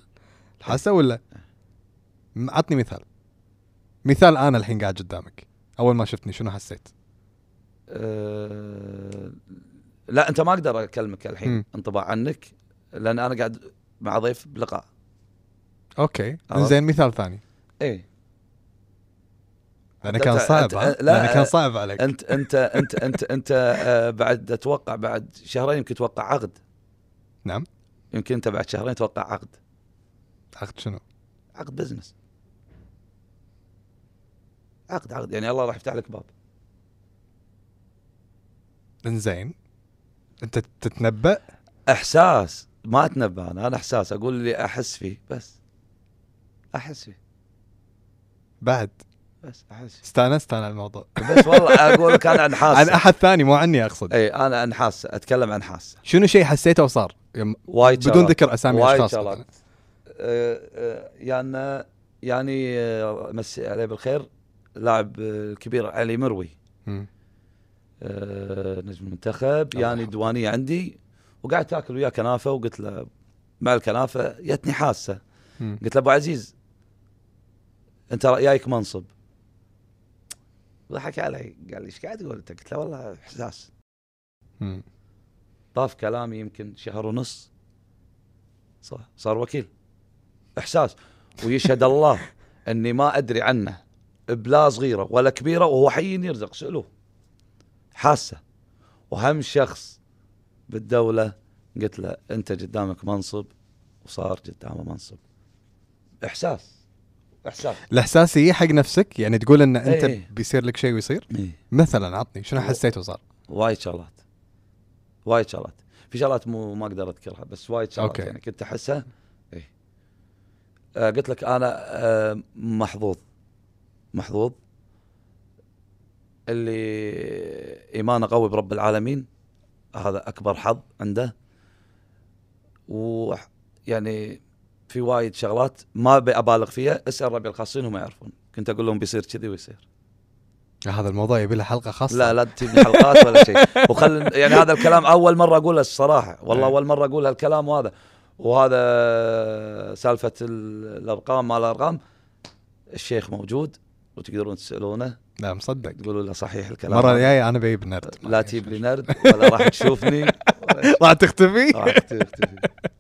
S1: الحاسة ولا؟ عطني مثال مثال أنا الحين قاعد قدامك أول ما شفتني شنو حسيت؟
S2: أه لا أنت ما أقدر أكلمك الحين. انطباع عنك لأن أنا قاعد مع ضيف بلقاء أوكي.
S1: زين مثال ثاني
S2: إيه
S1: لأنه
S2: أنت-
S1: كان صعب
S2: أنت-
S1: ها؟
S2: لا،
S1: لأنه كان
S2: أه،
S1: صعب عليك.
S2: أنت أنت أنت أنت أنت آه، بعد أتوقع بعد شهرين يمكن توقع عقد.
S1: نعم.
S2: يمكن أنت بعد شهرين توقع عقد.
S1: عقد شنو؟
S2: عقد بزنس. عقد عقد. يعني الله راح يفتح لك باب.
S1: إنزين. أنت تتنبأ؟
S2: إحساس. ما أتنبأ أنا أنا إحساس. أقول اللي أحس فيه بس. أحس فيه.
S1: بعد.
S2: بس أحس
S1: استانست أنا الموضوع.
S2: بس والله أقول لك أنا انحاس
S1: عن أحد ثاني مو عني أقصد
S2: إي أنا انحاس أتكلم عن حاسة
S1: شنو شيء حسيته وصار؟
S2: وايد
S1: بدون
S2: شغلات.
S1: ذكر أسامي
S2: وايد
S1: اشخاص
S2: شغلات. آه، آه، يعني يعني آه، مسي عليه بالخير لاعب الكبير علي مروي نجم المنتخب يعني. ديوانيه عندي وقاعد تاكل وياه كنافة وقلت له مع الكنافة جتني
S1: حاسة.
S2: قلت له أبو عزيز أنت جايك منصب ضحك علي قال لي إيش قاعد تقول أنت؟ قلت له والله
S1: إحساس.
S2: طاف كلامي يمكن شهر ونص. صح صار وكيل. إحساس. ويشهد الله إني ما أدري عنه. بلا صغيرة ولا كبيرة وهو حي يرزق سألوه. حاسة. وهم شخص بالدولة قلت له أنت قدامك منصب. وصار قدامه منصب. إحساس. احساس
S1: الإحساس يجي حق نفسك يعني تقول إن أنت
S2: إيه.
S1: بيصير لك شيء ويصير؟
S2: إيه.
S1: مثلا عطني شنو
S2: و-
S1: حسيت وصار؟
S2: وايد شغلات. وايد شغلات. في شغلات مو ما أقدر أذكرها بس وايد شغلات
S1: أوكي.
S2: يعني كنت أحسها. اي آه قلت لك أنا آه محظوظ. محظوظ. اللي ايمانه قوي برب العالمين هذا أكبر حظ عنده. ويعني في وايد شغلات ما أبالغ فيها اسأل ربي الخاصين هم يعرفون. كنت أقول لهم بيصير كذي ويصير.
S1: هذا الموضوع يبي له حلقة خاصة.
S2: لا لا تجيبني حلقات ولا شيء. وخل يعني هذا الكلام أول مرة أقوله الصراحة. والله
S1: إيه.
S2: أول مرة أقول هالكلام وهذا. وهذا سالفة ال- الأرقام ما الأرقام. الشيخ موجود وتقدرون تسألونه.
S1: لا مصدق.
S2: تقولوا له صحيح الكلام.
S1: المره. الجايه أنا بجيب نرد.
S2: لا تجيب لي نرد ولا راح تشوفني.
S1: راح تختفي؟
S2: راح تختفي.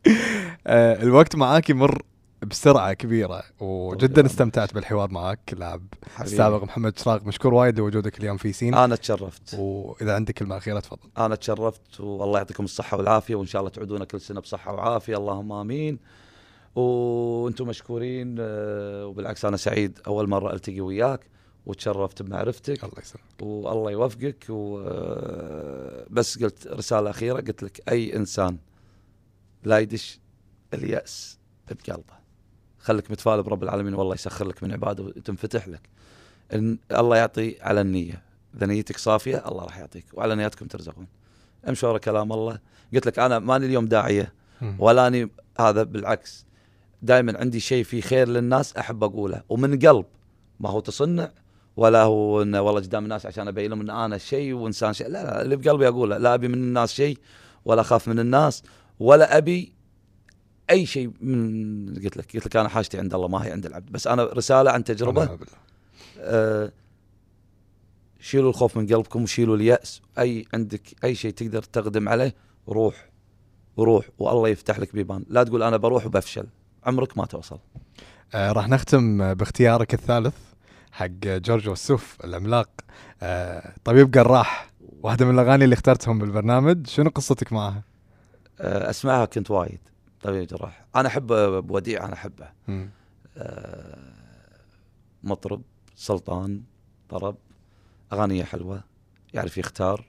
S1: آه، الوقت معاك يمر بسرعة كبيرة وجدا. استمتعت بالحوار معك لاعب. السابق محمد شراق. مشكور وايد لوجودك اليوم في سين.
S2: أنا تشرفت.
S1: وإذا عندك كلمة أخيرة تفضل.
S2: أنا تشرفت والله يعطيكم الصحة والعافية وإن شاء الله تعودون كل سنة بصحة وعافية. اللهم آمين. وأنتم مشكورين آه، وبالعكس أنا سعيد أول مرة ألتقي وياك. وتشرفت بمعرفتك.
S1: الله يسلمك.
S2: والله يوفقك. و آه، بس قلت رسالة أخيرة قلت لك أي إنسان لا يدش اليأس بقلبه. خليك متفائل برب العالمين والله يسخر لك من عباده وتنفتح لك. إن الله يعطي على النية. إذا نيتك صافية الله راح يعطيك وعلى نياتكم ترزقون. أمشوا ورا كلام الله. قلت لك أنا ماني اليوم
S1: داعية.
S2: ولا أني هذا بالعكس. دائما عندي شيء فيه خير للناس أحب أقوله. ومن قلب ما هو تصنع ولا هو انه والله قدام الناس عشان أبين لهم إن أنا شيء وإنسان شيء. لا لا اللي بقلبي أقوله لا أبي من الناس شيء ولا أخاف من الناس ولا أبي أي شيء من قلت لك قلت لك أنا حاجتي عند الله ما هي عند العبد. بس أنا رسالة عن
S1: تجربة.
S2: آه، شيلوا الخوف من قلبكم وشيلوا اليأس. أي عندك أي شيء تقدر تقدم عليه روح وروح والله يفتح لك بيبان. لا تقول أنا بروح وبفشل عمرك ما توصل.
S1: آه راح نختم باختيارك الثالث. حق جورج وسوف العملاق آه طبيب جراح واحدة من الأغاني اللي اخترتهم بالبرنامج شنو قصتك معها؟
S2: آه، أسمعها كنت وايد طبيب جراح أحب أبو وديع أنا أحبه
S1: مم.
S2: آه، مطرب سلطان طرب أغانيه حلوة يعرف يختار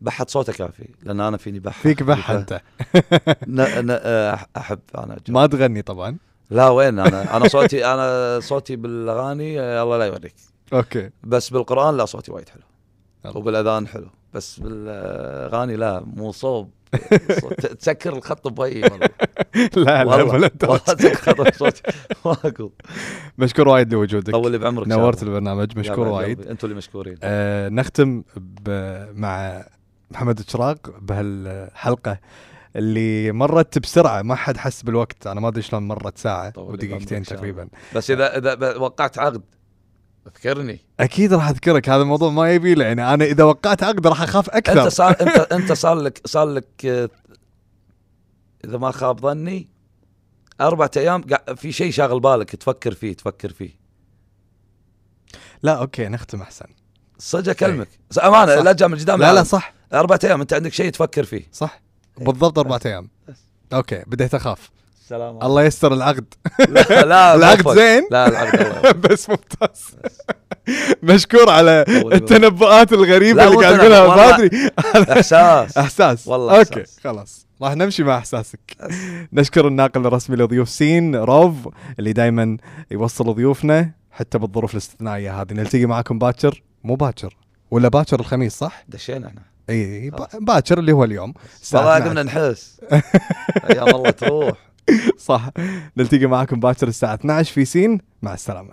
S2: بحت صوته كافي لأن أنا فيني بح
S1: فيك بح انت.
S2: أح- أحب أنا جو.
S1: ما تغني طبعا
S2: لا وين؟ أنا أنا صوتي أنا صوتي بالأغاني الله لا يوريك.
S1: أوكي.
S2: بس بالقرآن لا صوتي وايد حلو.
S1: الله.
S2: وبالأذان حلو. بس بالأغاني لا مو صوب. تسكر الخط بوجهي والله.
S1: لا لا ولا
S2: تسكر خط بصوتي ما أقول.
S1: مشكور وايد لوجودك.
S2: طول بعمرك
S1: نورت. البرنامج مشكور وايد.
S2: أنتم اللي مشكورين.
S1: آه نختم مع محمد الشراق بهالحلقة. اللي مرت بسرعة ما حد حس بالوقت. أنا ما أدري شلون مرت
S2: ساعة
S1: ودقيقتين تقريبا.
S2: بس اذا إذا وقعت عقد أذكرني.
S1: أكيد راح أذكرك. هذا الموضوع ما يبي له. يعني أنا إذا وقعت عقد راح أخاف أكثر.
S2: أنت صار انت أنت صار لك صار لك آه، إذا ما خاب ظني أربعة أيام في شيء شاغل بالك. تفكر فيه تفكر فيه.
S1: لا أوكي نختم أحسن.
S2: صدق أكلمك.
S1: أمانة.
S2: لا جام قدام
S1: لا لا صح.
S2: أربعة أيام أنت عندك شيء تفكر فيه.
S1: صح. بالضبط أربعة أيام. أوكي بديت أخاف.
S2: سلام
S1: الله يستر العقد.
S2: لا لا
S1: العقد. زين؟
S2: لا العقد الله
S1: بس ممتاز. مشكور على التنبؤات
S2: الغريبة
S1: اللي قاعد تقولها. أدري.
S2: إحساس.
S1: إحساس.
S2: والله أوكي.
S1: خلاص. راح نمشي مع إحساسك. نشكر الناقل الرسمي لضيوف سين روف اللي دائما يوصل ضيوفنا حتى بالظروف الاستثنائية هذه. نلتقي معاكم باكر. مو باكر ولا باكر الخميس صح؟
S2: دشينا إحنا.
S1: إي اي با- باكر اللي هو اليوم.
S2: والله
S1: 12.
S2: قمنا نحس. أيام الله تروح.
S1: صح. نلتقي معاكم باكر الساعة 12 في سين. مع السلامة.